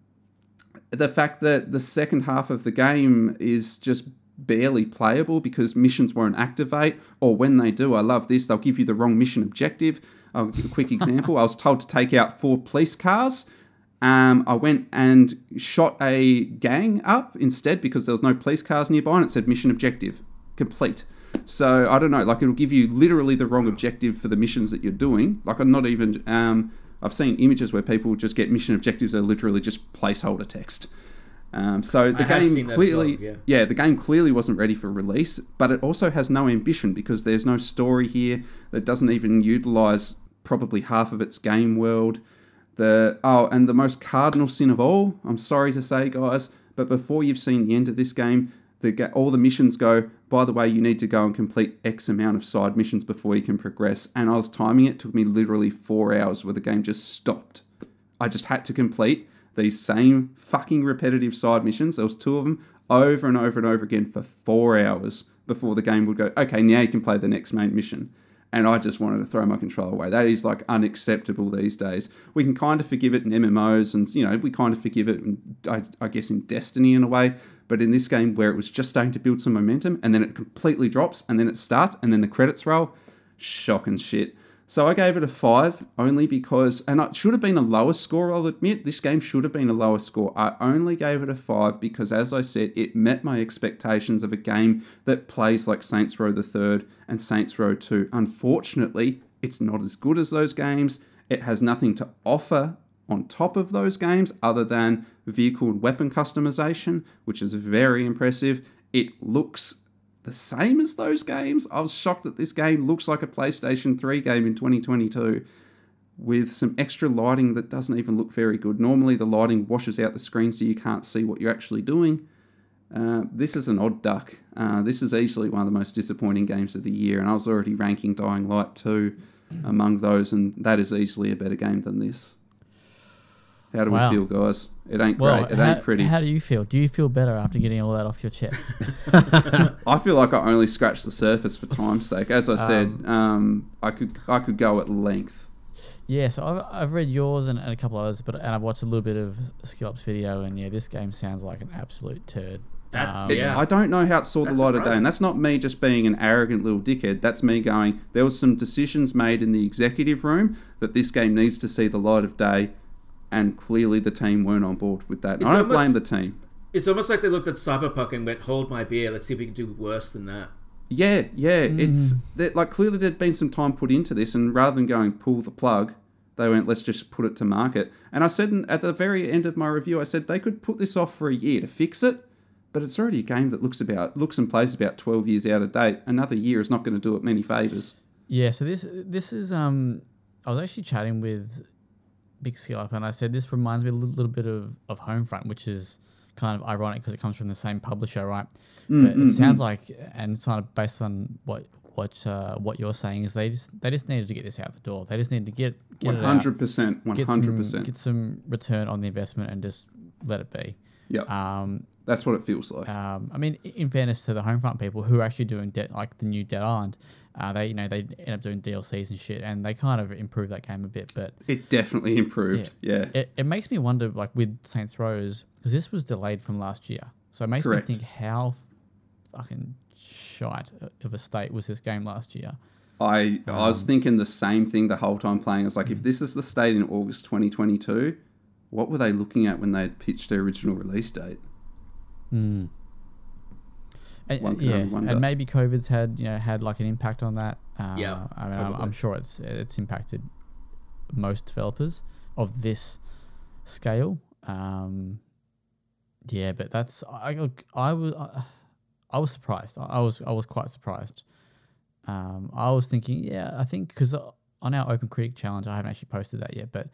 the fact that the second half of the game is just barely playable because missions won't activate, or when they do, I love this, they'll give you the wrong mission objective. I'll give a quick example. I was told to take out four police cars. Um, I went and shot a gang up instead because there was no police cars nearby and it said mission objective complete. So I don't know, like it'll give you literally the wrong objective for the missions that you're doing. Like I'm not even. Um, I've seen images where people just get mission objectives that are literally just placeholder text. Um, so the game seen that as clearly, well, yeah. the game clearly wasn't ready for release, but it also has no ambition because there's no story here that doesn't even utilize probably half of its game world. The oh, and the most cardinal sin of all, I'm sorry to say, guys, but before you've seen the end of this game, the all the missions go. By the way, you need to go and complete X amount of side missions before you can progress. And I was timing it; took me literally four hours, where the game just stopped. I just had to complete these same fucking repetitive side missions. There was two of them over and over and over again for four hours before the game would go. Okay, now you can play the next main mission. And I just wanted to throw my controller away. That is like unacceptable these days. We can kind of forgive it in MMOs, and you know we kind of forgive it, in, I, I guess, in Destiny in a way. But in this game, where it was just starting to build some momentum, and then it completely drops, and then it starts, and then the credits roll, shock and shit. So I gave it a five only because, and it should have been a lower score, I'll admit. This game should have been a lower score. I only gave it a five because, as I said, it met my expectations of a game that plays like Saints Row the Third and Saints Row 2. Unfortunately, it's not as good as those games. It has nothing to offer on top of those games other than vehicle and weapon customization, which is very impressive. It looks the same as those games. I was shocked that this game looks like a PlayStation 3 game in 2022 with some extra lighting that doesn't even look very good. Normally, the lighting washes out the screen so you can't see what you're actually doing. Uh, this is an odd duck. Uh, this is easily one of the most disappointing games of the year, and I was already ranking Dying Light 2 among those, and that is easily a better game than this. How do Wow. we feel, guys? It ain't Well, great. It how, ain't pretty. how do you feel? Do you feel better after getting all that off your chest? I feel like I only scratched the surface for time's sake. As I said, um, I could I could go at length. yeah, so I've, I've read yours and, and a couple others, but and I've watched a little bit of Skillup's video, and yeah, this game sounds like an absolute turd. That- Um, It- Yeah. I don't know how it saw That's the light of day, and that's not me just being an arrogant little dickhead. That's me going. There was some decisions made in the executive room that this game needs to see the light of day, and clearly the team weren't on board with that. And I don't blame the team. It's almost like they looked at Cyberpunk and went, "Hold my beer. Let's see if we can do worse than that." Yeah, yeah. Mm. It's like clearly there'd been some time put into this, and rather than going pull the plug, they went let's just put it to market. And I said at the very end of my review, I said they could put this off for a year to fix it, but it's already a game that looks about looks and plays about twelve years out of date. Another year is not going to do it many favors. Yeah, so this this is um I was actually chatting with Big scale Up and I said this reminds me a little, little bit of, of Homefront, which is kind of ironic because it comes from the same publisher, right? but it sounds like and it's kind of based on what what uh, what you're saying is they just they just needed to get this out the door. They just needed to get get One hundred percent, get hundred some percent. get some return on the investment and just let it be. Yep. Um, That's what it feels like. Um, I mean, in fairness to the Homefront people who are actually doing de- like the new Dead Island, uh, they you know they end up doing DLCs and shit, and they kind of improve that game a bit. But It definitely improved. Yeah. it, it makes me wonder, like with Saints Rows, because this was delayed from last year, so it makes Correct. me think how fucking shite of a state was this game last year. I I Um, was thinking the same thing the whole time playing. I was like, if this is the state in August 2022, what were they looking at when they pitched their original release date? And, One can yeah, only wonder. and maybe COVID's had you know had like an impact on that. Uh, Yeah, I mean, I'm, I'm sure it's it's impacted most developers of this scale. Um, yeah, but that's I look, I was I was surprised. I, I was I was quite surprised. Um, I was thinking, yeah, I think because on our Open Critic Challenge, I haven't actually posted that yet, but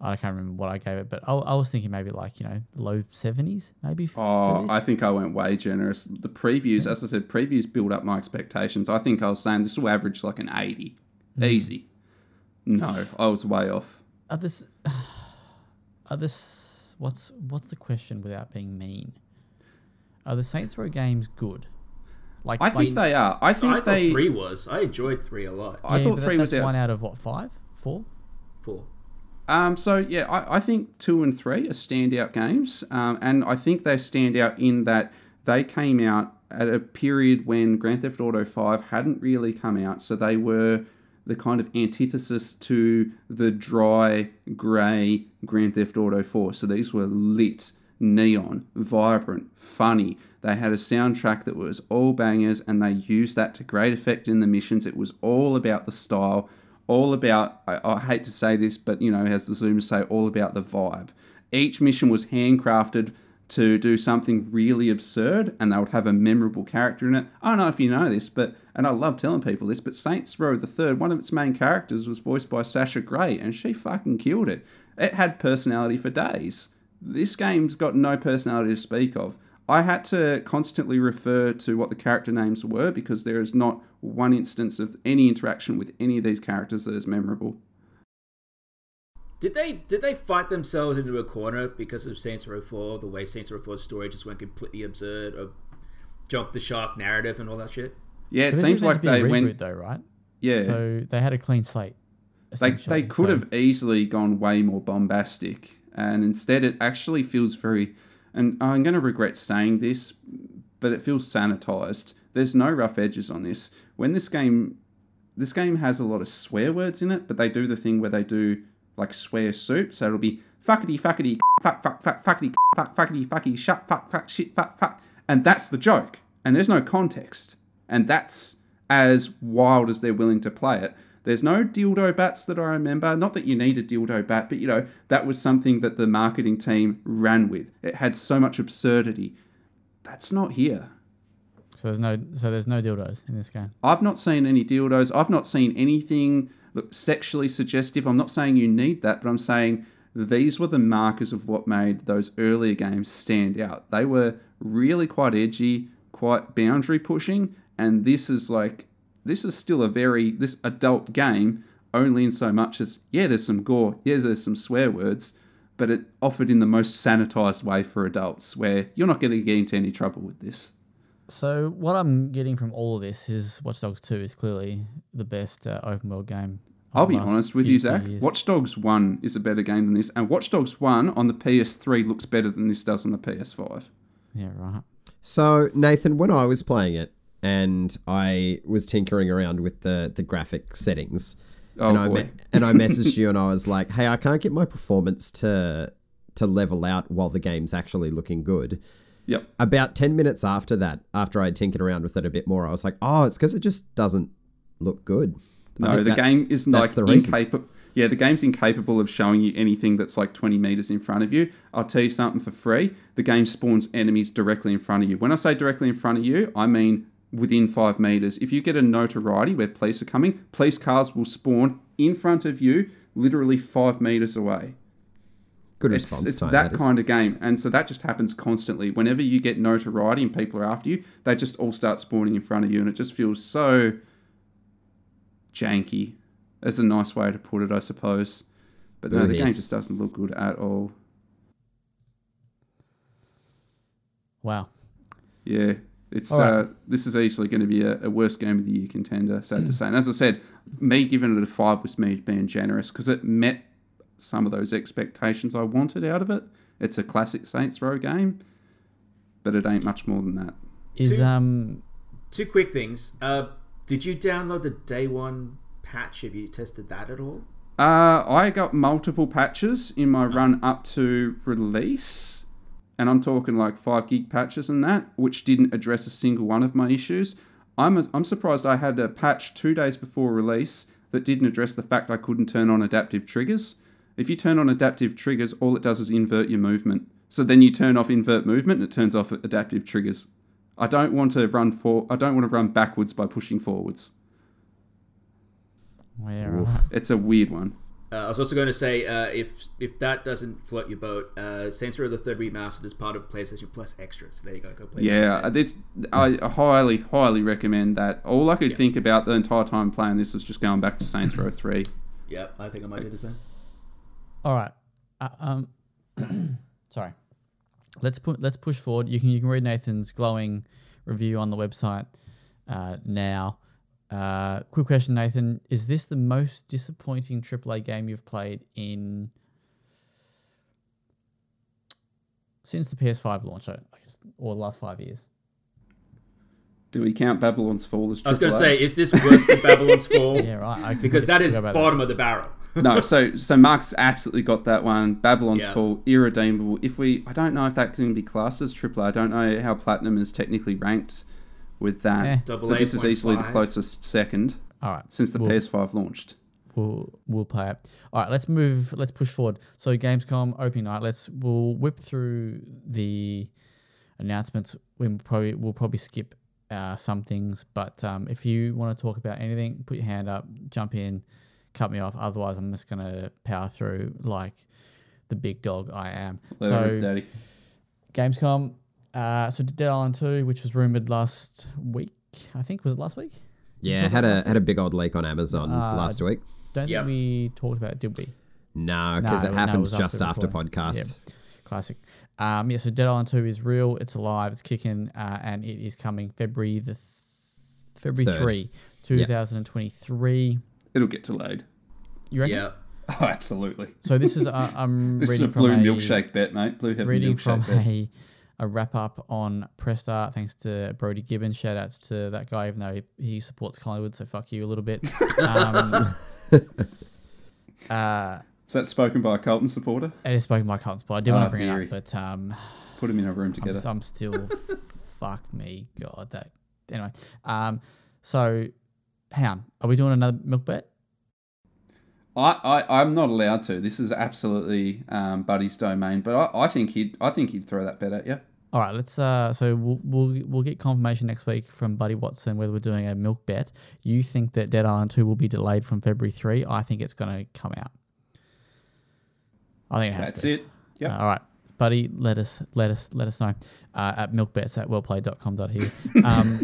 I can't remember what I gave it. But I, I was thinking maybe like you know low seventies, maybe. for Oh, this. I think I went way generous. The previews, as I said, previews build up my expectations. I think I was saying this will average like an 80. Hmm. Easy. No, I was way off. Are this are this what's what's the question without being mean? Are the Saints Row games good? Like I think they are. I think I thought they. three was. I enjoyed three a lot. I thought but three that, was that's out. one out of what five, four? Four. Um, so yeah, I, I think two and three are standout games, um, and I think they stand out in that they came out at a period when Grand Theft Auto Five hadn't really come out, so they were the kind of antithesis to the dry, grey Grand Theft Auto Four. So these were lit, neon, vibrant, funny. They had a soundtrack that was all bangers, and they used that to great effect in the missions. It was all about the style all about I, I hate to say this but you know as the zoomers say all about the vibe. Each mission was handcrafted to do something really absurd and they would have a memorable character in it. I don't know if you know this but and i love telling people this but saints row the third one of its main characters was voiced by sasha grey and she fucking killed it. It had personality for days. This game's got no personality to speak of I had to constantly refer to what the character names were because there is not one instance of any interaction with any of these characters that is memorable. Did they did they fight themselves into a corner because of Saints Row 4, the way Saints Row 4's story just went completely absurd, of jump the shark narrative and all that shit? Yeah, it But seems like to be a they reboot went. though, right? Yeah, So they had a clean slate. they they could so- have easily gone way more bombastic, and instead it actually feels very. And I'm going to regret saying this, but it feels sanitized. There's no rough edges on this. When this game, this game has a lot of swear words in it, but they do the thing where they do like swear soup. So it'll be fuckity fuckity fuck fuck fuck fuckity fuck fuckity fucky shut fuck fuck shit fuck fuck, and that's the joke. And there's no context, and that's as wild as they're willing to play it. There's no dildo bats that I remember. Not that you need a dildo bat, but you know, that was something that the marketing team ran with. It had so much absurdity. That's not here. So there's no so there's no dildos in this game. I've not seen any dildos. I've not seen anything that sexually suggestive. I'm not saying you need that, but I'm saying these were the markers of what made those earlier games stand out. They were really quite edgy, quite boundary pushing, and this is like this is still a very this adult game only in so much as yeah, there's some gore, yeah, there's some swear words, but it offered in the most sanitized way for adults, where you're not going to get into any trouble with this. So what I'm getting from all of this is Watch Dogs 2 is clearly the best uh, open world game. I'll be honest with few- you, few Zach. years. Watch Dogs 1 is a better game than this, and Watch Dogs 1 on the PS3 looks better than this does on the PS5. Yeah, right. So Nathan, when I was playing it and I was tinkering around with the the graphic settings, Oh, and I me- and I messaged you and I was like, "Hey, I can't get my performance to to level out while the game's actually looking good." Yep. About ten minutes after that, after I tinkered around with it a bit more, I was like, "Oh, it's because it just doesn't look good." No, the game is like the incapable. Yeah, the game's incapable of showing you anything that's like 20 meters in front of you. I'll tell you something for free. The game spawns enemies directly in front of you. When I say directly in front of you, I mean within five meters. If you get a notoriety where police are coming, police cars will spawn in front of you, literally five meters away. Good It's, response it's time. that is. kind of game, and so that just happens constantly. Whenever you get notoriety and people are after you, they just all start spawning in front of you, and it just feels so janky. Is a nice way to put it, I suppose. But no, Ooh, the game just doesn't look good at all. Wow. Yeah, it's All right. uh, this is easily going to be a, a worst game of the year contender. Sad to say. And as I said, me giving it a five was me being generous because it met some of those expectations I wanted out of it. It's a classic Saints Row game, but it ain't much more than that. Is Two- um Two quick things. Uh, did you download the day one patch? Have you tested that at all? Uh, I got multiple patches in my run up to release, and I'm talking like five gig patches and that, which didn't address a single one of my issues. I'm I'm surprised I had a patch two days before release that didn't address the fact I couldn't turn on adaptive triggers. If you turn on adaptive triggers, all it does is invert your movement. So then you turn off invert movement, and it turns off adaptive triggers. I don't want to run for. I don't want to run backwards by pushing forwards. where Oof. It's a weird one. Uh, I was also going to say, uh, if if that doesn't float your boat, uh, Saints Row the Third Remastered is part of PlayStation Plus Extra. So there you go, go play. that Yeah, this I highly, highly recommend that. All I could think about the entire time playing this was just going back to Saints Row Three. yeah, I think I might do the same. All right. Uh, um, sorry. Let's put let's push forward. You can you can read Nathan's glowing review on the website uh, now. Uh, quick question, Nathan: Is this the most disappointing AAA game you've played in since the PS5 launch? I I guess, or the last five years? Do we count Babylon's Fall as? AAA? I was going to say, is this worse than Babylon's Fall? Yeah, right. Because that is forgot about bottom of the barrel. no. So, so Mark's absolutely got that one. Babylon's Yeah. Fall, irredeemable. If we, I don't know if that can be classed as AAA. I don't know how Platinum is technically ranked with that. Double But this is easily the closest second All right. since the Well- PS5 launched. we'll we'll play it. All right, let's move. Let's push forward. So Gamescom opening night. Let's we'll whip through the announcements. We probably we'll probably skip uh, some things, but um, if you want to talk about anything, put your hand up, jump in, cut me off. Otherwise, I'm just gonna power through like the big dog I am. Let so Daddy. Gamescom. Uh, so Dead Island Two, which was rumored last week. I think was it last week. Yeah, had a had a big old leak on Amazon Uh, last week. Don't Yep. think we talked about it, did we? No, because No, it no, happens was just after after before. podcast. Classic. Um, yeah, so Dead Island 2 is real, it's alive, it's kicking, uh, and it is coming February the th- February Third. 3, 2023. It'll get delayed. You reckon? Yeah. Oh, absolutely. So this is uh, I'm This is a reading from blue a milkshake bet, mate. Blue heaven reading milkshake from bet. a a wrap up on Press Start. Thanks to Brody Gibbons. Shout outs to that guy, even though he, he supports Collingwood. So fuck you a little bit. Um, uh, Is that spoken by a Carlton supporter? it is spoken by Carlton Spot. I did want Oh, to bring dearie. it up, but um, Put him in a room I'm, together. s- I'm still fuck me, God. That anyway. Um, so hang on, are we doing another milk bet? I, I, I'm not allowed to. This is absolutely um, Buddy's domain, but I, I think he'd I think he'd throw that bet at you. All right, let's. Uh, so we'll, we'll we'll get confirmation next week from Buddy Watson whether we're doing a milk bet. You think that Dead Island Two will be delayed from February three? I think it's going to come out. I think it has to That's to. it. Yeah. Uh, all right, Buddy, let us let us let us know uh, at milkbets at wellplayed.com.au. Um,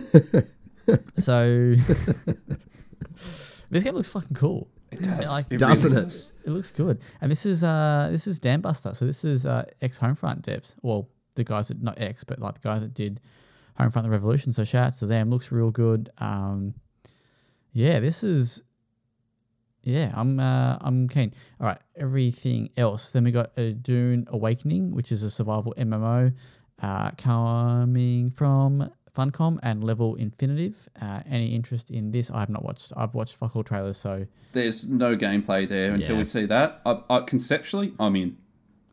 so this game looks fucking cool. It does. like- It Doesn't really it? does. It looks good, and this is uh this is Dambuster. So this is uh, ex Homefront devs. Well, the guys that not ex, but like the guys that did Homefront: The Revolution. So shout outs to them. Looks real good. Um, yeah, this is. Yeah, I'm uh, I'm keen. All right, everything else. Then we got a Dune Awakening, which is a survival MMO, uh, coming from Funcom and Level Infinite. Uh, any interest in this? I have not watched. I've watched fuck all trailers, so There's no gameplay there until Yeah. we see that. I, I, conceptually, I'm in.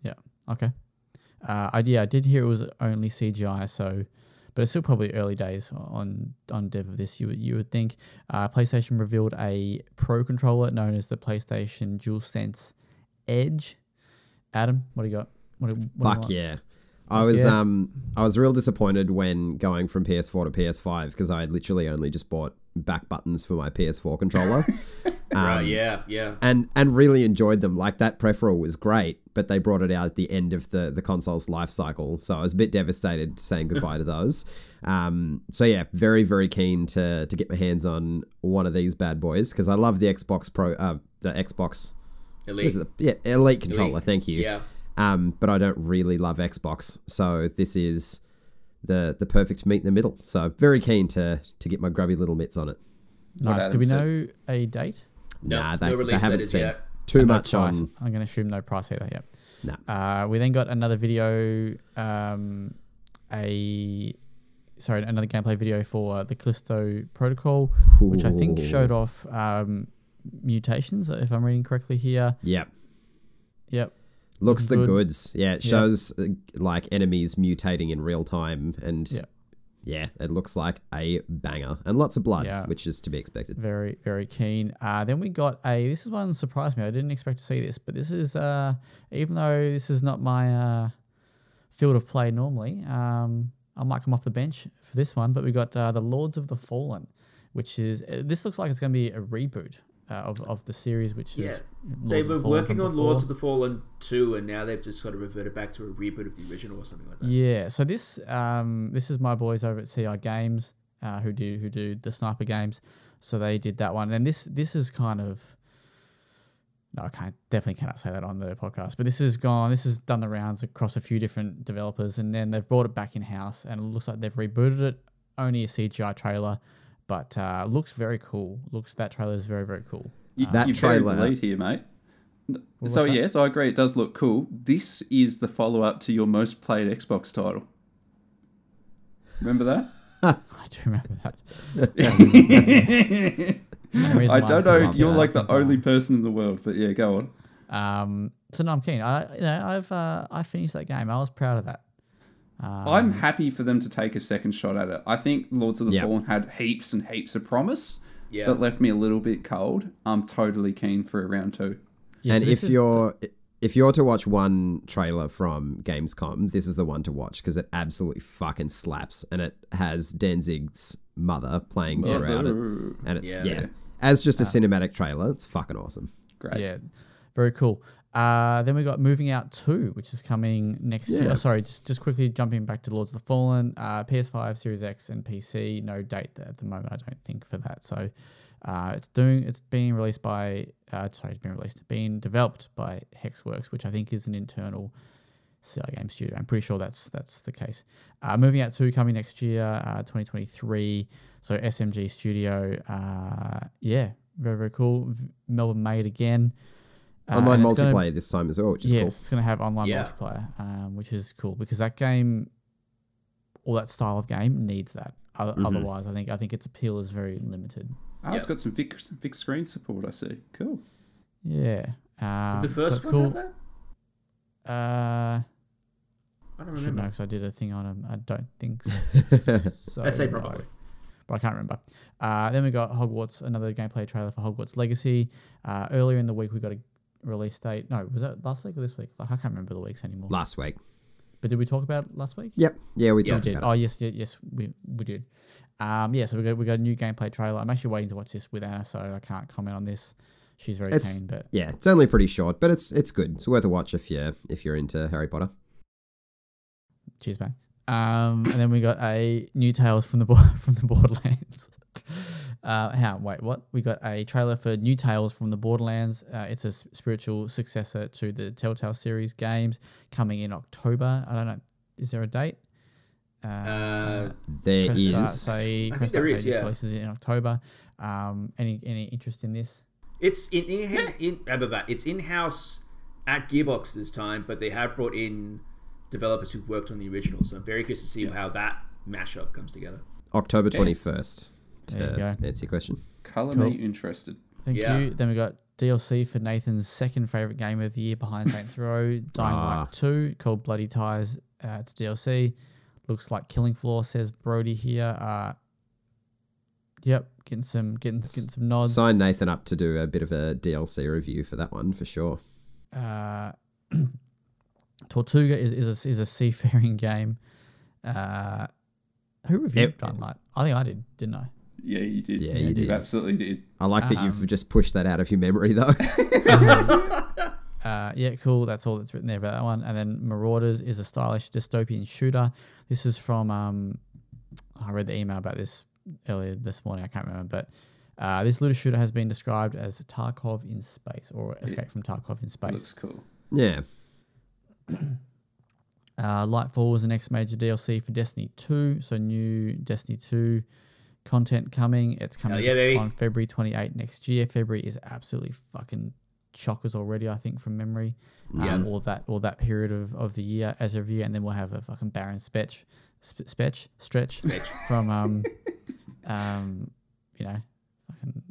Yeah. Okay. Uh, I yeah, I did hear it was only CGI, so but it's still probably early days on on dev of this. You would you would think. Uh, PlayStation revealed a Pro controller known as the PlayStation DualSense Edge. Adam, what do you got? What, do- what do you Fuck yeah. I was yeah. um I was real disappointed when going from PS4 to PS5 because I had literally only just bought back buttons for my PS4 controller. right, Um, yeah, yeah. and and really enjoyed them. Like that peripheral was great, but they brought it out at the end of the the console's life cycle, so I was a bit devastated saying goodbye to those. Um, so yeah, very very keen to to get my hands on one of these bad boys because I love the Xbox Pro, uh, the Xbox, Elite. is it? Yeah, Elite controller. Elite. Thank you. Yeah. Um, but I don't really love Xbox, so this is the the perfect meet in the middle. So very keen to to get my grubby little mitts on it. What Nice. Do we know a date? No, nah, no they, they haven't said yet. too And much price. on. I'm going to assume no price either. Yep. No. Uh, we then got another video, um, a sorry, another gameplay video for the Callisto Protocol, which I think showed off um, mutations, if I'm reading correctly here. Yep. Yep. Looks the goods. Yeah, it Yeah. shows uh, like enemies mutating in real time, and Yeah. yeah, it looks like a banger and lots of blood, Yeah. which is to be expected. Very, very keen. Uh, then we got a. This is one that surprised me. I didn't expect to see this, but this is uh, even though this is not my uh, field of play normally. Um, I might come off the bench for this one, but we got uh, the Lords of the Fallen, which is this looks like it's going to be a reboot uh, of of the series, which Yeah. is Lords They of the were working on Lords of the Fallen 2, and now they've just sort of reverted back to a reboot of the original or something like that. Yeah, so this um this is my boys over at CI Games, uh, who do who do the sniper games. So they did that one, and this this is kind of no, I can't definitely cannot say that on the podcast. But this has gone, this has done the rounds across a few different developers, and then they've brought it back in house, and it looks like they've rebooted it. Only a CGI trailer, but uh, looks very cool. Looks that trailer is very very cool. You, That you're very trailer- lead here, mate. was so that? yes, I agree. It does look cool. This is the follow-up to your most played Xbox title. Remember that? I do remember that. The I don't know. I've, You're like the been only person in the world, but yeah, go on. Um, so no, I'm keen. I you know I've uh, I finished that game. I was proud of that. Um, I'm happy for them to take a second shot at it. I think Lords of the Yeah. Fallen had heaps and heaps of promise Yeah. that left me a little bit cold. I'm totally keen for a round two. yeah, and so if you're if you're to watch one trailer from Gamescom, this is the one to watch because it absolutely fucking slaps, and it has Danzig's mother playing throughout it, and it's Yeah. yeah, as just a cinematic trailer, it's fucking awesome. Great. yeah, very cool. Uh, then we got Moving Out Two, which is coming next year. Yeah. Oh, sorry, just just quickly jumping back to Lords of the Fallen. Uh, PS5, Series X, and PC. No date at the moment. I don't think for that. So uh, it's doing. It's being released by. Uh, sorry, it's being released. Being developed by Hexworks, which I think is an internal game studio. I'm pretty sure that's that's the case. Uh, moving out two coming next year, uh, 2023. So SMG Studio. Uh, yeah, very very cool. V- Melbourne made again. Uh, Online and multiplayer gonna- this time as well, which is yes, cool. it's going to have online Yeah. multiplayer, um, which is cool because that game, all that style of game needs that. O- Mm-hmm. Otherwise, I think I think its appeal is very limited. Ah, it's Yep. got some fixed, fixed screen support. I see. Cool. Yeah. Um, Did the first it's one cool. have that? Uh, I don't know remember. because I did a thing on them. I don't think so. I'd say no. probably. but I can't remember. Uh, then we got Hogwarts, another gameplay trailer for Hogwarts Legacy. Uh, earlier in the week, we got a release date. No, was that last week or this week? Like, I can't remember the weeks anymore. Last week. But did we talk about it last week? Yep. Yeah, we Yeah, talked did. about Oh yes, yes, yes, we we did. Um, yeah, so we got we got a new gameplay trailer. I'm actually waiting to watch this with Anna, so I can't comment on this. She's very It's- keen, but Yeah, it's only pretty short, but it's it's good. It's worth a watch if you're if you're into Harry Potter. cheers, man. Um, and then we got a new Tales from the from the Borderlands. Uh, how? Wait, what? We got a trailer for New Tales from the Borderlands. Uh, it's a s- spiritual successor to the Telltale series games, coming in October. I don't know. Is there a date? Uh, There press is. start, say, I press think there start, is, yeah. releases in October. Um, any any interest in this? It's in in, in, uh, blah, blah, it's in house at Gearbox this time, but they have brought in developers who've worked on the original. So I'm very curious to see how that mashup comes together. October 21st, There you to go. answer your question. Color Cool. me interested. Thank Yeah. you. Then we got DLC for Nathan's second favorite game of the year behind Saints Row, Dying Ah. Light 2, called Bloody Ties. Uh, it's DLC. Looks like Killing Floor, says Brody here. Uh, yep, getting some getting, getting some nods. Sign Nathan up to do a bit of a DLC review for that one for sure. Uh, Tortuga is, is, a, is a seafaring game. Uh, who reviewed Yep. Dying Light? I think I did, didn't I? Yeah, you did. Yeah, you did. absolutely did. I like that you've Um, just pushed that out of your memory though. Uh, yeah, cool. That's all that's written there about that one. And then Marauders is a stylish dystopian shooter. This is from. Um, I read the email about this earlier this morning. I can't remember, but uh, this looter shooter has been described as Tarkov in space or Escape from Tarkov in space. Looks cool. yeah. Uh, Lightfall was the next major DLC for Destiny 2, so new Destiny 2 content coming. It's coming yeah, on February 28th next year. February is absolutely fucking chockers already, I think, from memory. Yeah. Um, all that all that period of, of the year as of year, and then we'll have a fucking Baron Spetch, sp- Spetch, Stretch Stretch. from um, um, you know, fucking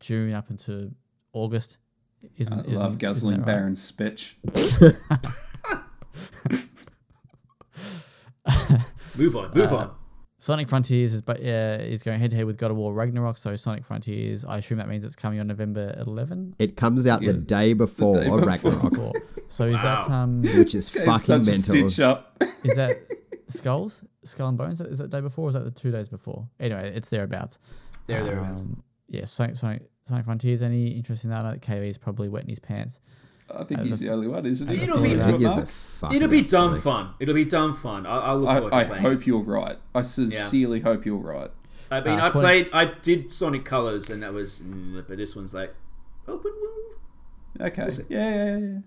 June up into August. Isn't, I isn't, love guzzling isn't right? Baron Spitch. Move on, move Uh, on. Sonic Frontiers is but yeah is going head to head with God of War Ragnarok. So Sonic Frontiers, I assume that means it's coming on November 11. It comes out Yeah, the day before day before. Ragnarok, so is that um which is fucking mental. Up. is that Skulls Skull and Bones? Is that the day before? or Is that the two days before? Anyway, it's thereabouts. There, thereabouts. Um, yeah, Sonic, Sonic Sonic Frontiers. Any interest in that? I know KV is probably wetting his pants. I think he's the- the only one, isn't he? It'll be Isn't gives a fuck It'll be dumb Sonic? fun. It'll be dumb fun. I, I look forward to I, I hope you're right. I sincerely hope you're right. I mean, Uh, I according- played. I did Sonic Colors, and that was. mm, But this one's like open world. Okay. see. Yeah, yeah, yeah.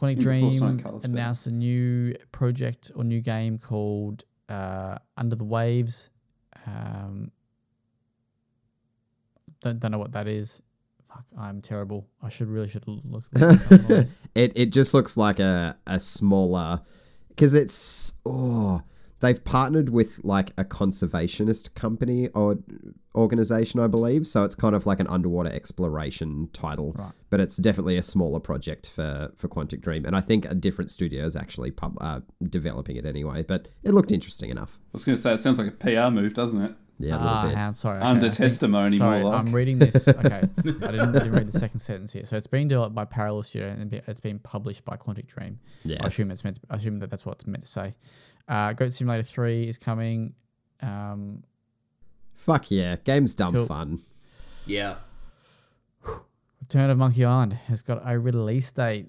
Quantic Dream Colours announced a new project or new game called uh, Under the Waves. Um, don't, don't know what that is. Fuck, I'm terrible. I should really should look. look this up on this. it it just looks like a a smaller because it's oh they've partnered with like a conservationist company or organization I believe so it's kind of like an underwater exploration title Right. but it's definitely a smaller project for for Quantic Dream and I think a different studio is actually pub, uh, developing it anyway but it looked interesting enough I was going to say, it sounds like a PR move, doesn't it? Yeah a little Ah, bit hang on, sorry. okay, Under I think- testimony, Sorry, more like. I'm reading this. Okay, I didn't, didn't read the second sentence here. So it's being developed by Parallel Studio and be- it's been published by Quantic Dream. yeah I assume it's meant. To, I assume that that's what it's meant to say. Uh, Goat Simulator Three is coming. Um, fuck yeah game's dumb Cool. fun Yeah. Return of Monkey Island has got a release date.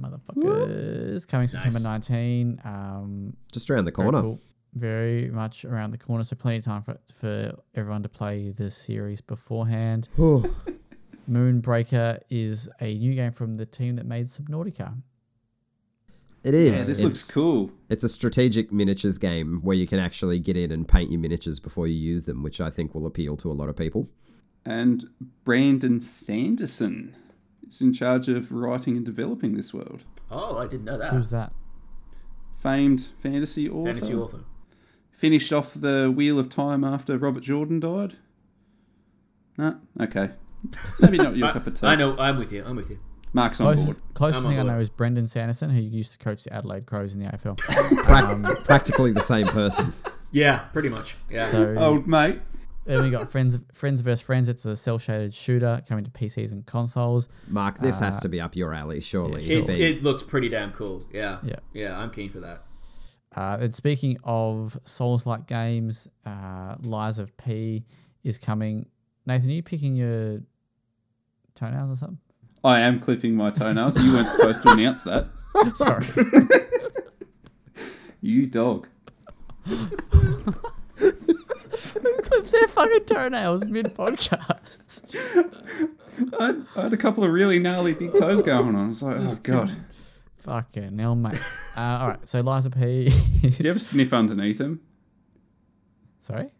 Motherfuckers coming September 19. Um, just around the very corner cool. Very much around the corner, so plenty of time for for everyone to play the series beforehand. Moonbreaker is a new game from the team that made Subnautica. It is. yeah, this it's, looks cool. It's a strategic miniatures game where you can actually get in and paint your miniatures before you use them, which I think will appeal to a lot of people. And Brandon Sanderson is in charge of writing and developing this world. Oh, I didn't know that. Who's that? Famed fantasy author. Fantasy author. Finished off the Wheel of Time after Robert Jordan died. No, okay. Maybe not your I, cup of tea. I know. I'm with you. I'm with you. Mark's on board. Closest, closest I'm on thing I know is Brenton Sanderson, who used to coach the Adelaide Crows in the AFL. Prac- um, practically the same person. Yeah, pretty much. Yeah. So Old mate. then we got Friends Friends vs Friends. It's a cell shaded shooter coming to PCs and consoles. Mark, this has uh, to be up your alley, surely. yeah, You've it, it looks pretty damn cool. Yeah. Yeah. Yeah, I'm keen for that. Uh, and speaking of Souls like games, uh, Lies of P is coming. Nathan, are you picking your toenails or something? I am clipping my toenails. You weren't supposed to announce that. Sorry. You dog. clips their fucking toenails mid podcast. I I had a couple of really gnarly big toes going on. I was like, oh god. Fucking hell, mate. Uh, all right, so Lies of P. Do you ever sniff underneath them? Sorry.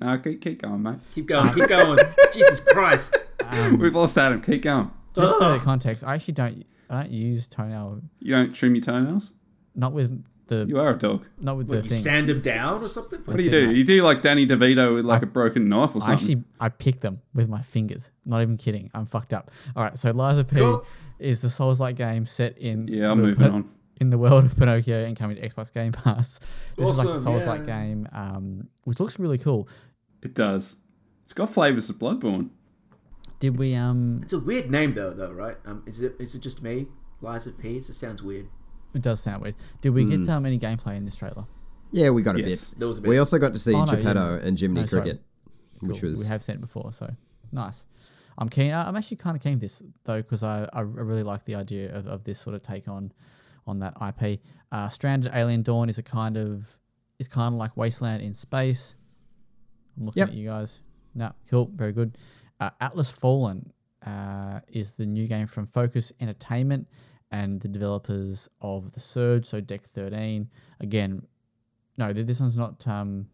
No, keep, keep going, mate. Keep going. Keep going. Jesus Christ. Um, We've lost Adam. Keep going. just for Ugh. context, I actually don't. I don't use toenail. You don't trim your toenails? Not with the. You are a dog. Not with What, the you thing. sand him down or something? What do you That's do? mate. You do like Danny DeVito with like I- a broken knife or something. I actually I pick them with my fingers. Not even kidding. I'm fucked up. All right, so Lies of P Cool. Is the Souls-like game set in yeah, I'm the moving Pin- on. in the world of Pinocchio and coming to Xbox Game Pass. This is like the Awesome, Souls-like yeah. game, um, which looks really cool. It does. It's got flavors of Bloodborne. Did we um? It's a weird name though, though, right? Um, is it is it just me? Lies of P. It sounds weird. It does sound weird. Did we Hmm. get um any gameplay in this trailer? yeah, we got a Yes. bit. There was a bit. We also got to see Oh, no, Geppetto yeah. and Jiminy No, sorry. Cricket, which was we have seen it before, so nice. I'm keen. I- I'm actually kind of keen this though because I, I really like the idea of, of this sort of take on on that IP. Uh, Stranded Alien Dawn is a kind of is kind of like Wasteland in space. I'm looking Yep. at you guys. No, cool, very good. Uh, Atlas Fallen uh, is the new game from Focus Entertainment, and the developers of the Surge, so Deck 13. Again, no, this one's not um,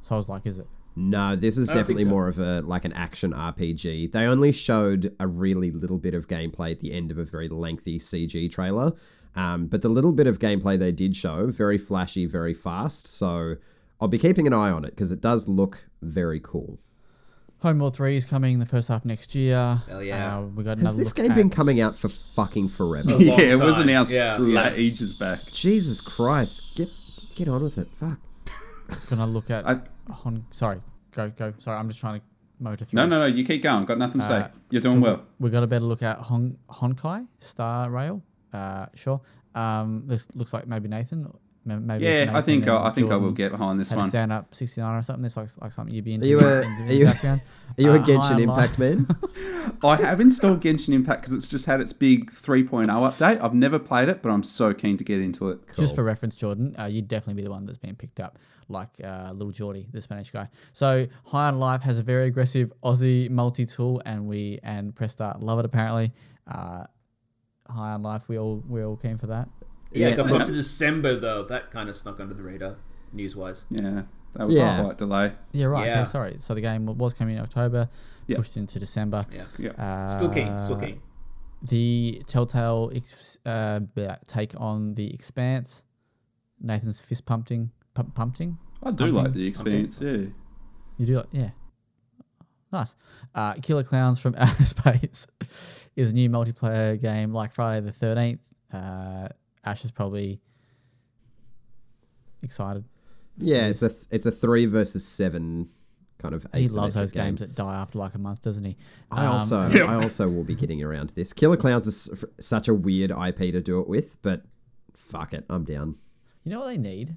Souls like, is it? No, this is I don't think definitely so. more of a like an action RPG. They only showed a really little bit of gameplay at the end of a very lengthy CG trailer. Um, but the little bit of gameplay they did show, very flashy, very fast. So I'll be keeping an eye on it because it does look very cool. Homeworld 3 is coming the first half next year. Hell yeah. Uh, we got Has another this look game been coming out for fucking forever? A long yeah, it was announced Yeah, yeah. ages back. Jesus Christ, get get on with it. Fuck. Gonna look at. I- Hon- sorry, go go. Sorry, I'm just trying to motor through. No, no, no. You keep going. Got nothing to say. Uh, You're doing well. We got a better look at Hon- Honkai Star Rail. Uh, sure. Um, this looks like maybe Nathan. M- Maybe Yeah, I think and I, I think I will get behind this Had a one. stand up 69 or something. This looks like something you'd be into. Are you a- in the are you- background. Are you a Uh, Genshin High Impact man? I have installed Genshin Impact because it's just had its big 3.0 update. I've never played it, but I'm so keen to get into it. Just for reference, Jordan, uh, you'd definitely be the one that's been picked up, like uh, Little Geordie, the Spanish guy. So High on Life has a very aggressive Aussie multi-tool, and we and Press Start love it apparently. Uh, High on Life, we all we all keen for that. Yeah, Yeah, it got to December though. That kind of snuck under the radar, news wise. Yeah, that was Yeah. a slight delay. Yeah, right. Yeah. Okay, sorry. So the game was coming in October, Yeah. pushed into December. Yeah. Yeah. Uh, Still keen. Still keen. The Telltale ex- uh, take on the Expanse. Nathan's fist pumping, pump, pumping. I do Pumping. like the experience. Yeah. You do, like, yeah. Nice. Uh, Killer Clowns from Outer Space is a new multiplayer game like Friday the Thirteenth. Uh, Ash is probably excited. Yeah, it's a it's a three versus seven kind of. He loves those game. games that die after like a month, doesn't he? I Um, also Yeah. I also will be getting around to this. Killer Clowns is s- such a weird IP to do it with, but fuck it, I'm down. You know what they need?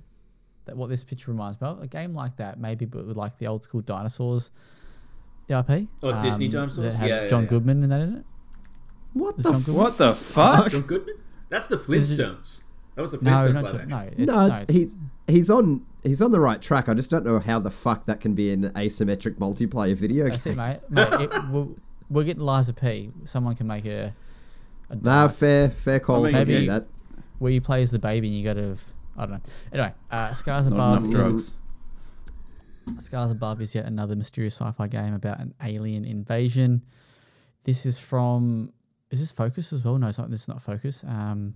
That what this picture reminds me of? A game like that, maybe, but with like the old school dinosaurs. The IP? Oh, Disney dinosaurs? That had Yeah, yeah, John yeah. Goodman in that, in it. What Is the John fuck? Goodman- What the fuck? John Goodman? That's the Is it- Flintstones. That was the No, Flintstones not live John, action. no. It's, No, no, it's, it's- he's he's on he's on the right track. I just don't know how the fuck that can be an asymmetric multiplayer video That's it, mate. mate it, we're, we're getting Lies of P. Someone can make a, a Nah, dark fair fair call. mean, Maybe maybe- that. where you play as the baby and you got to. I don't know. Anyway, uh, Scars Not Above. enough drugs. Scars Above is yet another mysterious sci-fi game about an alien invasion. This is from. Is this Focus as well? No, it's not. This is not Focus. Um,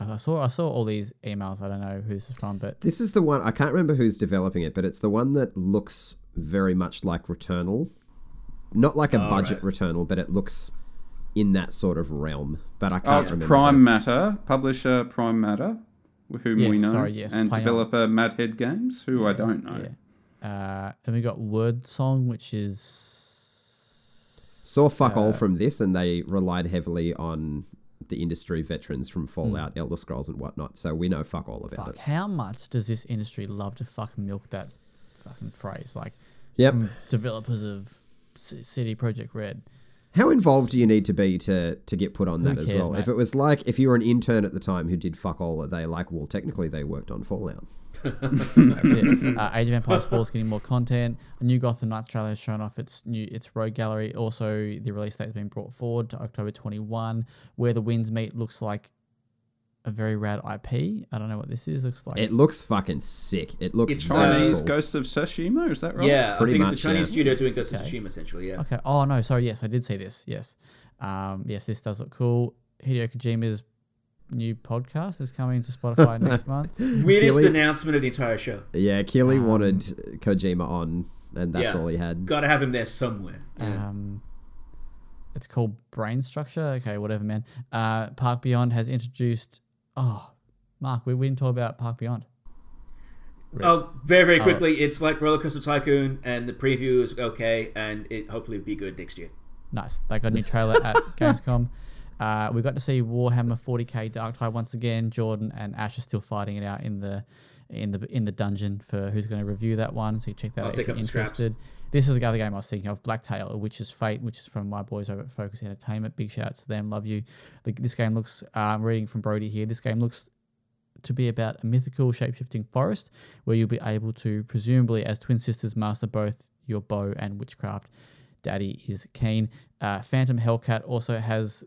I saw I saw all these emails. I don't know who this is from, but This is the one I can't remember who's developing it, but it's the one that looks very much like Returnal. Not like a Oh, budget right. Returnal, but it looks in that sort of realm. But I Oh, can't it's remember. Prime that. Matter, publisher Prime Matter, whom we know, sorry, yes, and Play On. developer Madhead Games, who I don't know. yeah. Uh, then we got Wyrdsong, which is Saw fuck Uh, all from this, and they relied heavily on the industry veterans from. Fallout, Elder Scrolls, and whatnot. So we know fuck all about fuck. it. How much does this industry love to fucking milk that fucking phrase? Like Yep. developers of CD Projekt Red. How involved do you need to be to to get put on Who that as well? mate? If it was like if you were an intern at the time who did fuck all, are they like, well, technically they worked on Fallout. That's it. Uh, Age of Empires 4 is getting more content. A new Gotham Knights trailer has shown off its new its Rogue Gallery. Also, the release date has been brought forward to October 21. Where the Winds Meet looks like a very rad IP. I don't know what this is. Looks like It looks fucking sick. It looks It's, Chinese cool. Ghosts of Tsushima, is that right? Yeah, Pretty I think much, it's a Chinese yeah. studio doing Ghost of Tsushima, essentially. Yeah. Okay. Oh no, sorry. Yes, I did see this. Yes. Um, yes, this does look cool. Hideo Kojima's new podcast is coming to Spotify next month. Weirdest Keighley- announcement of the entire show. Yeah, Keighley Um, wanted Kojima on, and that's Yeah. all he had. Got to have him there somewhere. Yeah. Um, it's called Brain Structure. Okay, whatever, man. Uh, Park Beyond has introduced. Oh, Mark, we, we didn't talk about Park Beyond. Oh, very, very Oh. quickly. It's like Roller Coaster Tycoon, and the preview is okay, and it hopefully will be good next year. Nice. They got a new trailer at Gamescom. Uh, we got to see Warhammer 40k Dark Tide once again. Jordan and Ash are still fighting it out in the in the in the dungeon for who's going to review that one. So you check that I'll out if you're interested. This is the other game I was thinking of, Blacktail, which is Fate, which is from my boys over at Focus Entertainment. Big shout out to them. Love you. The, this game looks. Uh, I'm reading from Brody here. This game looks to be about a mythical shapeshifting forest where you'll be able to presumably as twin sisters master both your bow and witchcraft daddy is keen uh, phantom hellcat also has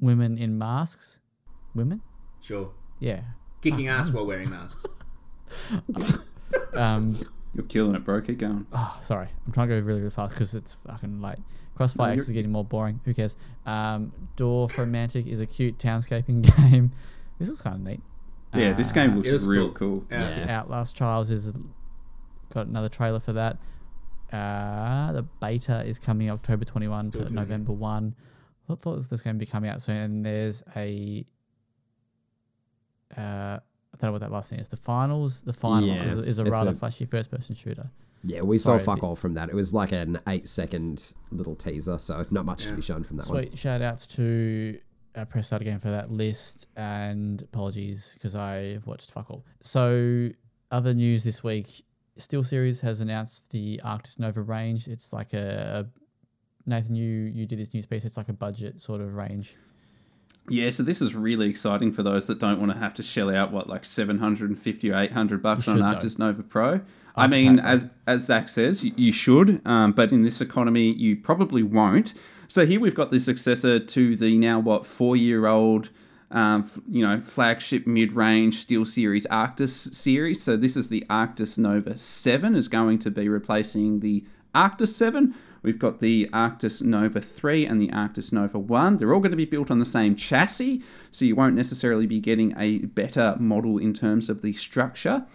women in masks. Women? Sure. Yeah. Kicking ass while wearing masks. Um, You're killing it, bro. Keep going. oh, sorry. I'm trying to go really, really fast because it's fucking late. Crossfire No, X is you're- getting more boring. Who cares? Um, Door Romantic is a cute townscaping game. This looks kind of neat. Yeah, this game Uh, looks it looks real cool. cool. Yeah. Yeah. Outlast Trials is got another trailer for that. Uh, the beta is coming October 21 to. November 1. I thought this was going to be coming out soon. And there's a. Uh, I don't know what that last thing is. The finals. The finals Yeah, is, is a rather a- flashy first-person shooter. Yeah, we saw Sorry, fuck the- all from that. It was like an eight second little teaser, so not much to be shown from that one. Sweet shout outs to uh, press start again for that list and apologies because I watched fuck all. So other news this week, SteelSeries has announced the Arctis Nova range. It's like a, a Nathan, you you did this news piece. It's like a budget sort of range. Yeah, so this is really exciting for those that don't want to have to shell out what like seven hundred and fifty or eight hundred bucks on an. Arctis Nova Pro. I After mean, as as Zach says, you, you should, um, but in this economy, you probably won't. So here we've got the successor to the now what four year old, um, you know, flagship mid range SteelSeries Arctis series. So this is the Arctis Nova Seven is going to be replacing the Arctis Seven. We've got the Arctis Nova 3 and the Arctis Nova 1. They're all going to be built on the same chassis, so you won't necessarily be getting a better model in terms of the structure.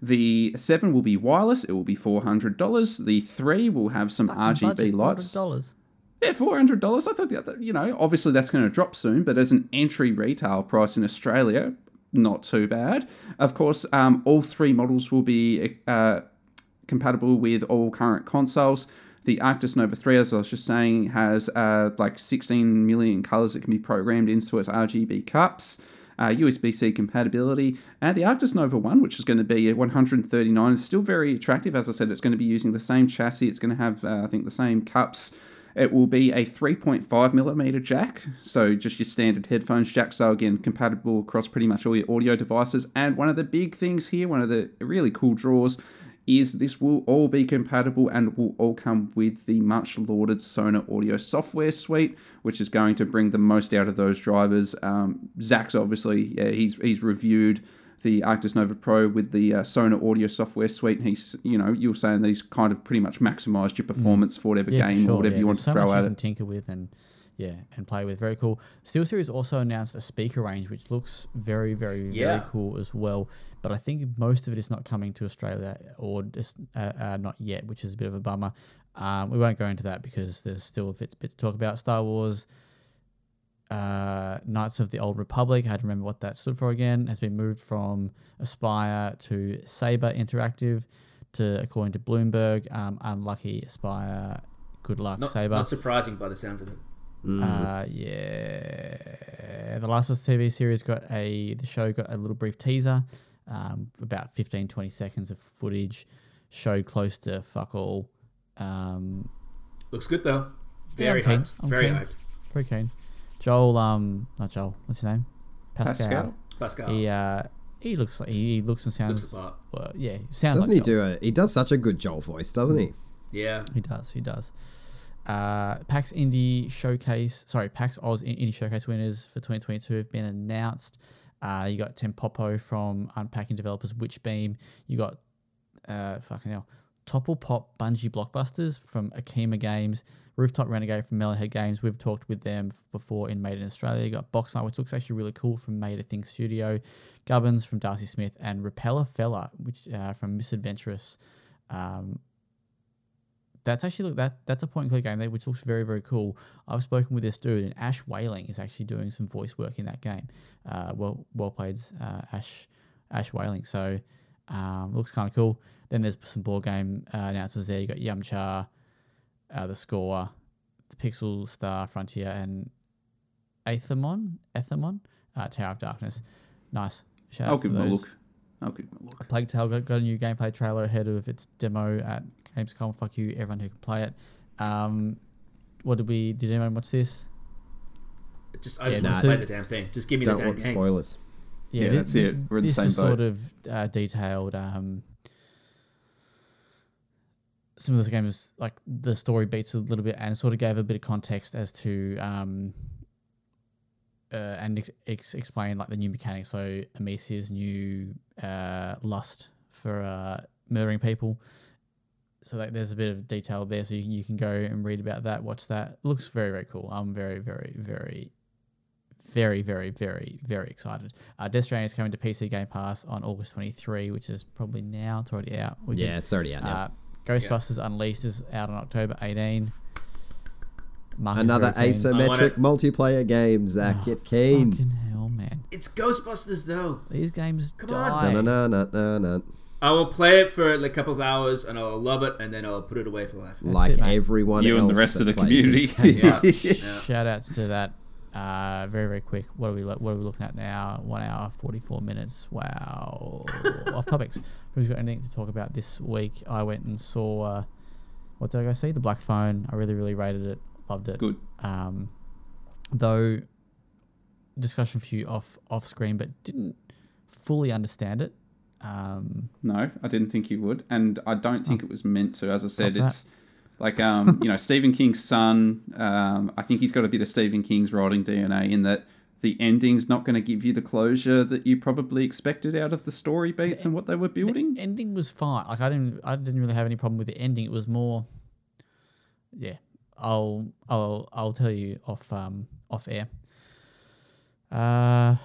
The 7 will be wireless, it will be $400. The 3 will have some RGB lights. Dollars. Yeah, four hundred dollars. I thought that you know, obviously that's going to drop soon, but as an entry retail price in Australia, not too bad. Of course, um, all three models will be uh, compatible with all current consoles. The Arctis Nova 3, as I was just saying, has uh, like 16 million colors that can be programmed into its RGB cups. Uh, USB-C compatibility, and the Arctis Nova 1, which is going to be 139, is still very attractive. As I said, it's going to be using the same chassis. It's going to have, uh, I think, the same cups. It will be a 3.5 millimeter jack, so just your standard headphones jack. So again, compatible across pretty much all your audio devices. And one of the big things here, one of the really cool draws, is this will all be compatible and will all come with the much lauded Sonar Audio software suite, which is going to bring the most out of those drivers. Um, Zach's obviously, yeah, he's he's reviewed the Arctis Nova Pro with the uh, Sonar Audio software suite. And he's, you know, you're saying that he's kind of pretty much maximized your performance for whatever Yeah, for game sure, or whatever yeah. you want There's to so throw much at you it. tinker with and yeah, and play with. Very cool. SteelSeries also announced a speaker range, which looks very, very, Yeah. very cool as well. But I think most of it is not coming to Australia or just uh, uh, not yet, which is a bit of a bummer. Um, we won't go into that because there's still a bit, bit to talk about. Star Wars. Uh, Knights of the Old Republic. I had to remember what that stood for again. Has been moved from Aspyr to Saber Interactive, to according to Bloomberg. Um, unlucky Aspyr. Good luck, Not, Saber. not surprising by the sounds of it. Uh, yeah. The Last of Us TV series got a, the show got a little brief teaser, um, about 15, 20 seconds of footage, showed close to fuck all. Um, Looks good though. Very I'm keen. hyped. I'm Very keen. hyped. very keen. Joel, um, not Joel, what's his name? Pascal. Pascal. Pascal. He, uh, he looks like, he, he looks and sounds, the part. well, yeah, sounds Doesn't like he Joel. do it? He does such a good Joel voice, doesn't he? Yeah. He does. He does. Uh, PAX Indie Showcase, sorry, PAX Aus Indie Showcase winners for 2022 have been announced. Uh, you got Tim Popo from Unpacking Developers Witchbeam. You got, uh, fucking hell, Topple Pop Bungie Blockbusters from Akima Games. Rooftop Renegade from Mellowhead Games. We've talked with them before in Made in Australia. You got Box Night, which looks actually really cool from Made a Thing Studio. Gubbins from Darcy Smith and Repeller Fella, which uh, from Misadventurous. Um, that's actually look that that's a point and click game there, which looks very very cool. I've spoken with this dude, and Ash Whaling is actually doing some voice work in that game. Uh, well well played, uh, Ash Ash Whaling. So um, looks kind of cool. Then there's some board game uh, announcements there. You got Yamcha, uh, the Score, the Pixel Star Frontier, and Aethermon, Aethermon, uh, Tower of Darkness. Nice. Shout I'll to give him a look. I'll give him a look. Plague Tale got, got a new gameplay trailer ahead of its demo at Gamescom. Fuck you, everyone who can play it. Um, what did we? Did anyone watch this? Just I Yeah, just no, want to play the damn thing. Just give me Don't the damn want thing. spoilers. Yeah, thi- that's thi- it. We're in the this same is sort of uh, detailed. Um, some of the games, like the story beats a little bit, and sort of gave a bit of context as to um, uh, and ex- ex- explain like the new mechanics. So Amicia's new uh, lust for uh, murdering people. So like, there's a bit of detail there, so you, you can go and read about that, watch that. looks very very cool. I'm very very very very very very very excited. Uh, Death Stranding is coming to PC Game Pass on August 23, which is probably now. It's already out. We Yeah, can- it's already out now. uh, Ghostbusters Unleashed is out on October 18. Mark Another asymmetric multiplayer game, Zach. Oh, Get keen. Fucking hell, man. It's Ghostbusters though. These games Come on. die. Da-na-na-na-na. I will play it for like a couple of hours and I'll love it and then I'll put it away for life. Like it, mate. everyone You else and the rest of the community. Yeah. yeah. Shout outs to that. Uh, very very quick. What are we lo- what are we looking at now? One hour forty four minutes. Wow. Off topics. Who's got anything to talk about this week? I went and saw. Uh, what did I go see? The Black Phone. I really really rated it. Loved it. Good. Um, though discussion for you off off screen, but didn't fully understand it. Um, No, I didn't think you would, and I don't think it was meant to. As I said, it's like um, you know Stephen King's son. Um, I think he's got a bit of Stephen King's writing DNA in that the ending's not going to give you the closure that you probably expected out of the story beats and what they were building. The ending was fine. Like I didn't, I didn't really have any problem with the ending. It was more, yeah. I'll, I'll, I'll tell you off, um, off air. Uh,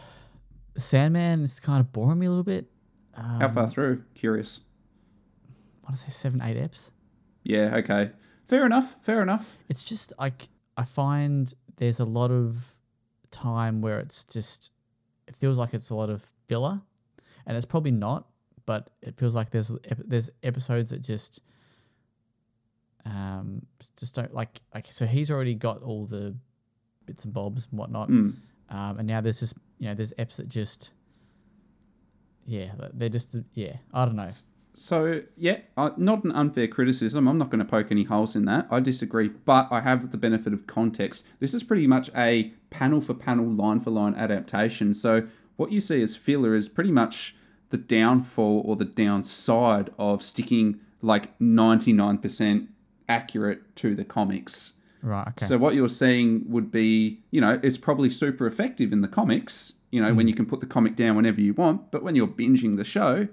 Sandman is kind of boring me a little bit. Um, How far through? Curious. I want to say seven, eight eps. Yeah. Okay. Fair enough. Fair enough. It's just like I find there's a lot of time where it's just it feels like it's a lot of filler, and it's probably not, but it feels like there's there's episodes that just um just don't like like so he's already got all the bits and bobs and whatnot, Mm. um, and now there's just you know there's eps that just yeah they're just yeah I don't know So yeah, uh, not an unfair criticism. I'm not going to poke any holes in that. I disagree, but I have the benefit of context. This is pretty much a panel for panel, line for line adaptation. So what you see as filler is pretty much the downfall or the downside of sticking like 99% accurate to the comics. right okay So what you're seeing would be, you know, it's probably super effective in the comics, you know, when you can put the comic down whenever you want, but when you're binging the show,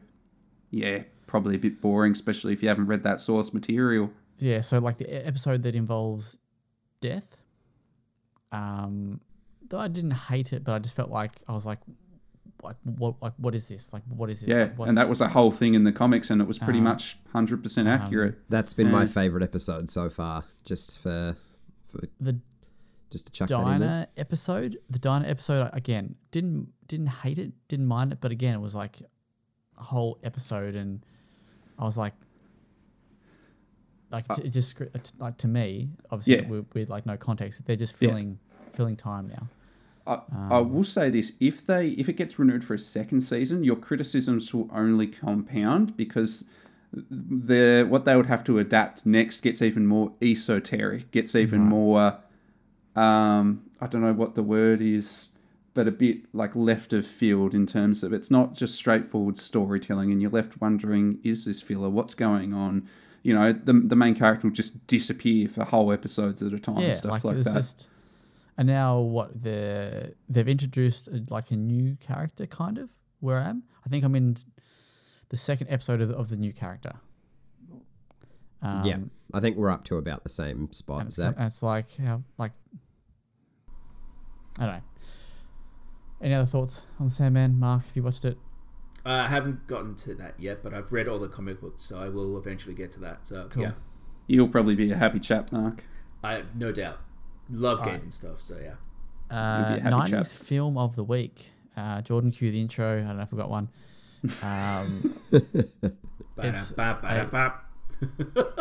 yeah, probably a bit boring, especially if you haven't read that source material. yeah so like the episode that involves death um though i didn't hate it but i just felt like i was like like what like what is this like what is it Yeah, what's- and that was a whole thing in the comics, and it was pretty Um, much 100% accurate. That's been my favorite episode so far. Just for, for the just to chuck that in there. diner episode the diner episode again didn't didn't hate it didn't mind it but again it was like a whole episode and i was like like Uh, t- just t- like to me obviously Yeah. with, with like no context they're just Yeah. filling filling time now I, I will say this: if they if it gets renewed for a second season, your criticisms will only compound because the what they would have to adapt next gets even more esoteric, gets even more. Um, I don't know what the word is, but a bit like left of field in terms of it's not just straightforward storytelling, and you're left wondering, is this filler? What's going on? You know, the the main character will just disappear for whole episodes at a time yeah and stuff like, like, it's that. just and now what the they've introduced uh, like a new character kind of where i am i think i'm in the second episode of the, of the new character um, yeah, I think we're up to about the same spot, and it's, Zach. and it's like how like i don't know any other thoughts on sandman mark have you watched it Uh, I haven't gotten to that yet, but I've read all the comic books, so I will eventually get to that. So Cool. yeah, You'll probably be a happy chap, Mark. I no doubt love Alright. gaming stuff. So yeah, uh, be a happy 90s chap. film of the week uh, jordan cue the intro i don't know if we got one um, It's Ba-da-ba-ba-da-ba.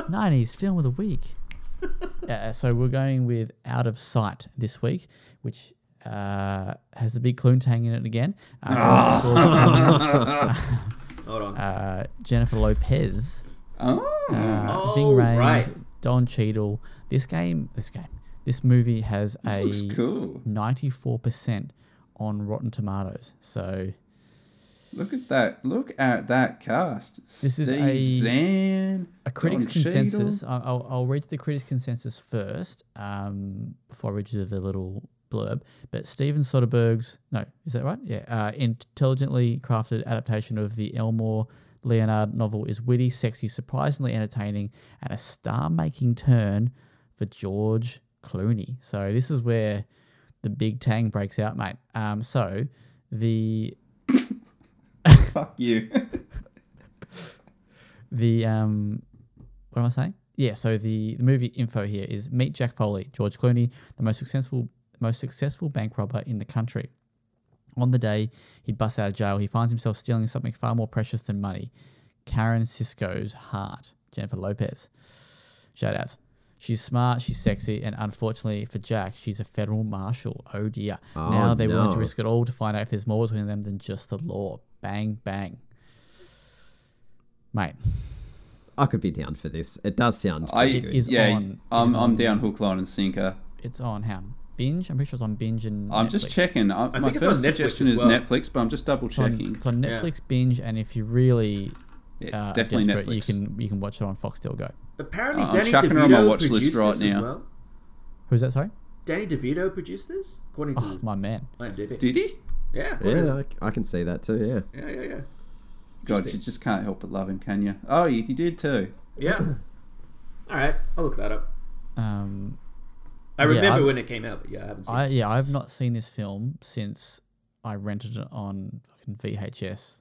90s film of the week. uh, so we're going with Out of Sight this week, which uh, has the big Cluntang in it again. Uh, Hold on. uh, Jennifer Lopez, Oh, uh, Oh, Ving Rhames, right. Don Cheadle. This game, this game, this movie has this looks a cool. 94% on Rotten Tomatoes. So Look at that. Look at that cast. This is a- Zahn, a critics' Don consensus. I- I'll, I'll read the critics' consensus first um, before I read you the little blurb, but Steven Soderbergh's no, is that right? Yeah, uh, intelligently crafted adaptation of the Elmore Leonard novel is witty, sexy, surprisingly entertaining, and a star-making turn for George Clooney. So this is where the big tang breaks out, mate. Um, so the Fuck you. the um, what am I saying? Yeah, so the, the movie info here is meet Jack Foley, George Clooney, the most successful most successful bank robber in the country. On the day he busts out of jail, he finds himself stealing something far more precious than money. Karen Cisco's heart, Jennifer Lopez. Shout out. She's smart, she's sexy, and unfortunately for Jack, she's a federal marshal. Oh dear. Oh, now they're willing to risk it all to find out if there's more between them than just the law. Bang, bang. Mate, I could be down for this. It does sound I pretty It good. is yeah, on- I'm is I'm on- down hook, line, and sinker. it's on how? Binge? I'm pretty sure it's on Binge and I'm just checking. I, my think it's on first Netflix suggestion as is well. Netflix, but I'm just double It's on, checking. it's on Yeah. Netflix Binge, and if you really Yeah, uh, definitely Netflix. you can you can watch it on Foxtel Go. Apparently, Uh, I'm Danny chucking her on my DeVito watch list produced right this now. as well. Who's that? Sorry, Danny DeVito produced this, according to oh, my man. IMDb. Did he? yeah, Yeah, I, I can see that too. Yeah. yeah, yeah, yeah. God, you just can't help but love him, can you? Oh, he, he did too. Yeah. All right, I'll look that up. Um, I remember I- when it came out, but yeah, I haven't seen I it. yeah, I've not seen this film since I rented it on fucking VHS.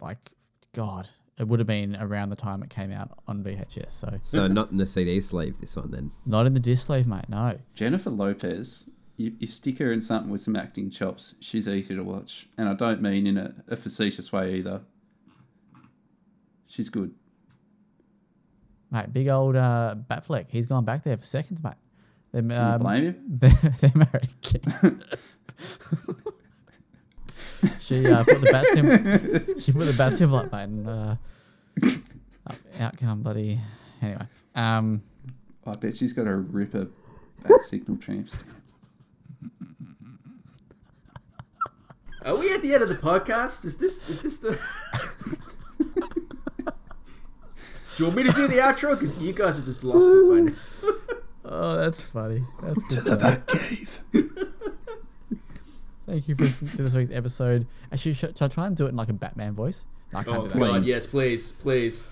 Like, God, it would have been around the time it came out on VHS. So So not in the CD sleeve. This one then. not in the disc sleeve, mate. No. Jennifer Lopez, you, you stick her in something with some acting chops, she's easy to watch. And I don't mean in a, a facetious way either. She's good. Mate, big old uh, Batfleck. He's gone back there for seconds, mate. They're, you um, blame you? they're, they're married again. she uh, put the bat symbol. She put the bat symbol up, mate, and uh, up- out come bloody. Anyway, um, I bet she's got a ripper bat signal tramp stamp. Are we at the end of the podcast? Is this is this the? do you want me to do the outro? Because you guys are just lost it by now. Oh, that's funny. That's the stuff. cave. Thank you for listening to this week's episode. Actually, should, should I try and do it in like a Batman voice? No, I can't Oh do that. God, Please. yes, please, please.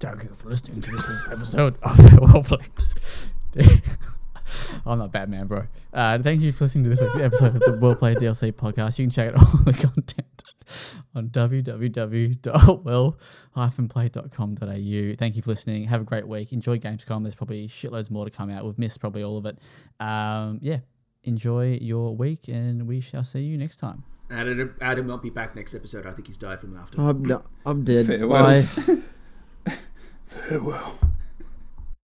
Thank you for listening to this week's episode of the Well Played. I'm not Batman, bro. Uh, thank you for listening to this week's episode of the Well Played DLC podcast. You can check out all the content on www.well-play.com.au. Thank you for listening. Have a great week. Enjoy Gamescom. There's probably shitloads more to come out. We've missed probably all of it. Um, yeah, enjoy your week, and we shall see you next time. Adam, Adam won't be back next episode. I think he's died from laughter. I'm no, I'm dead. Bye. Farewell.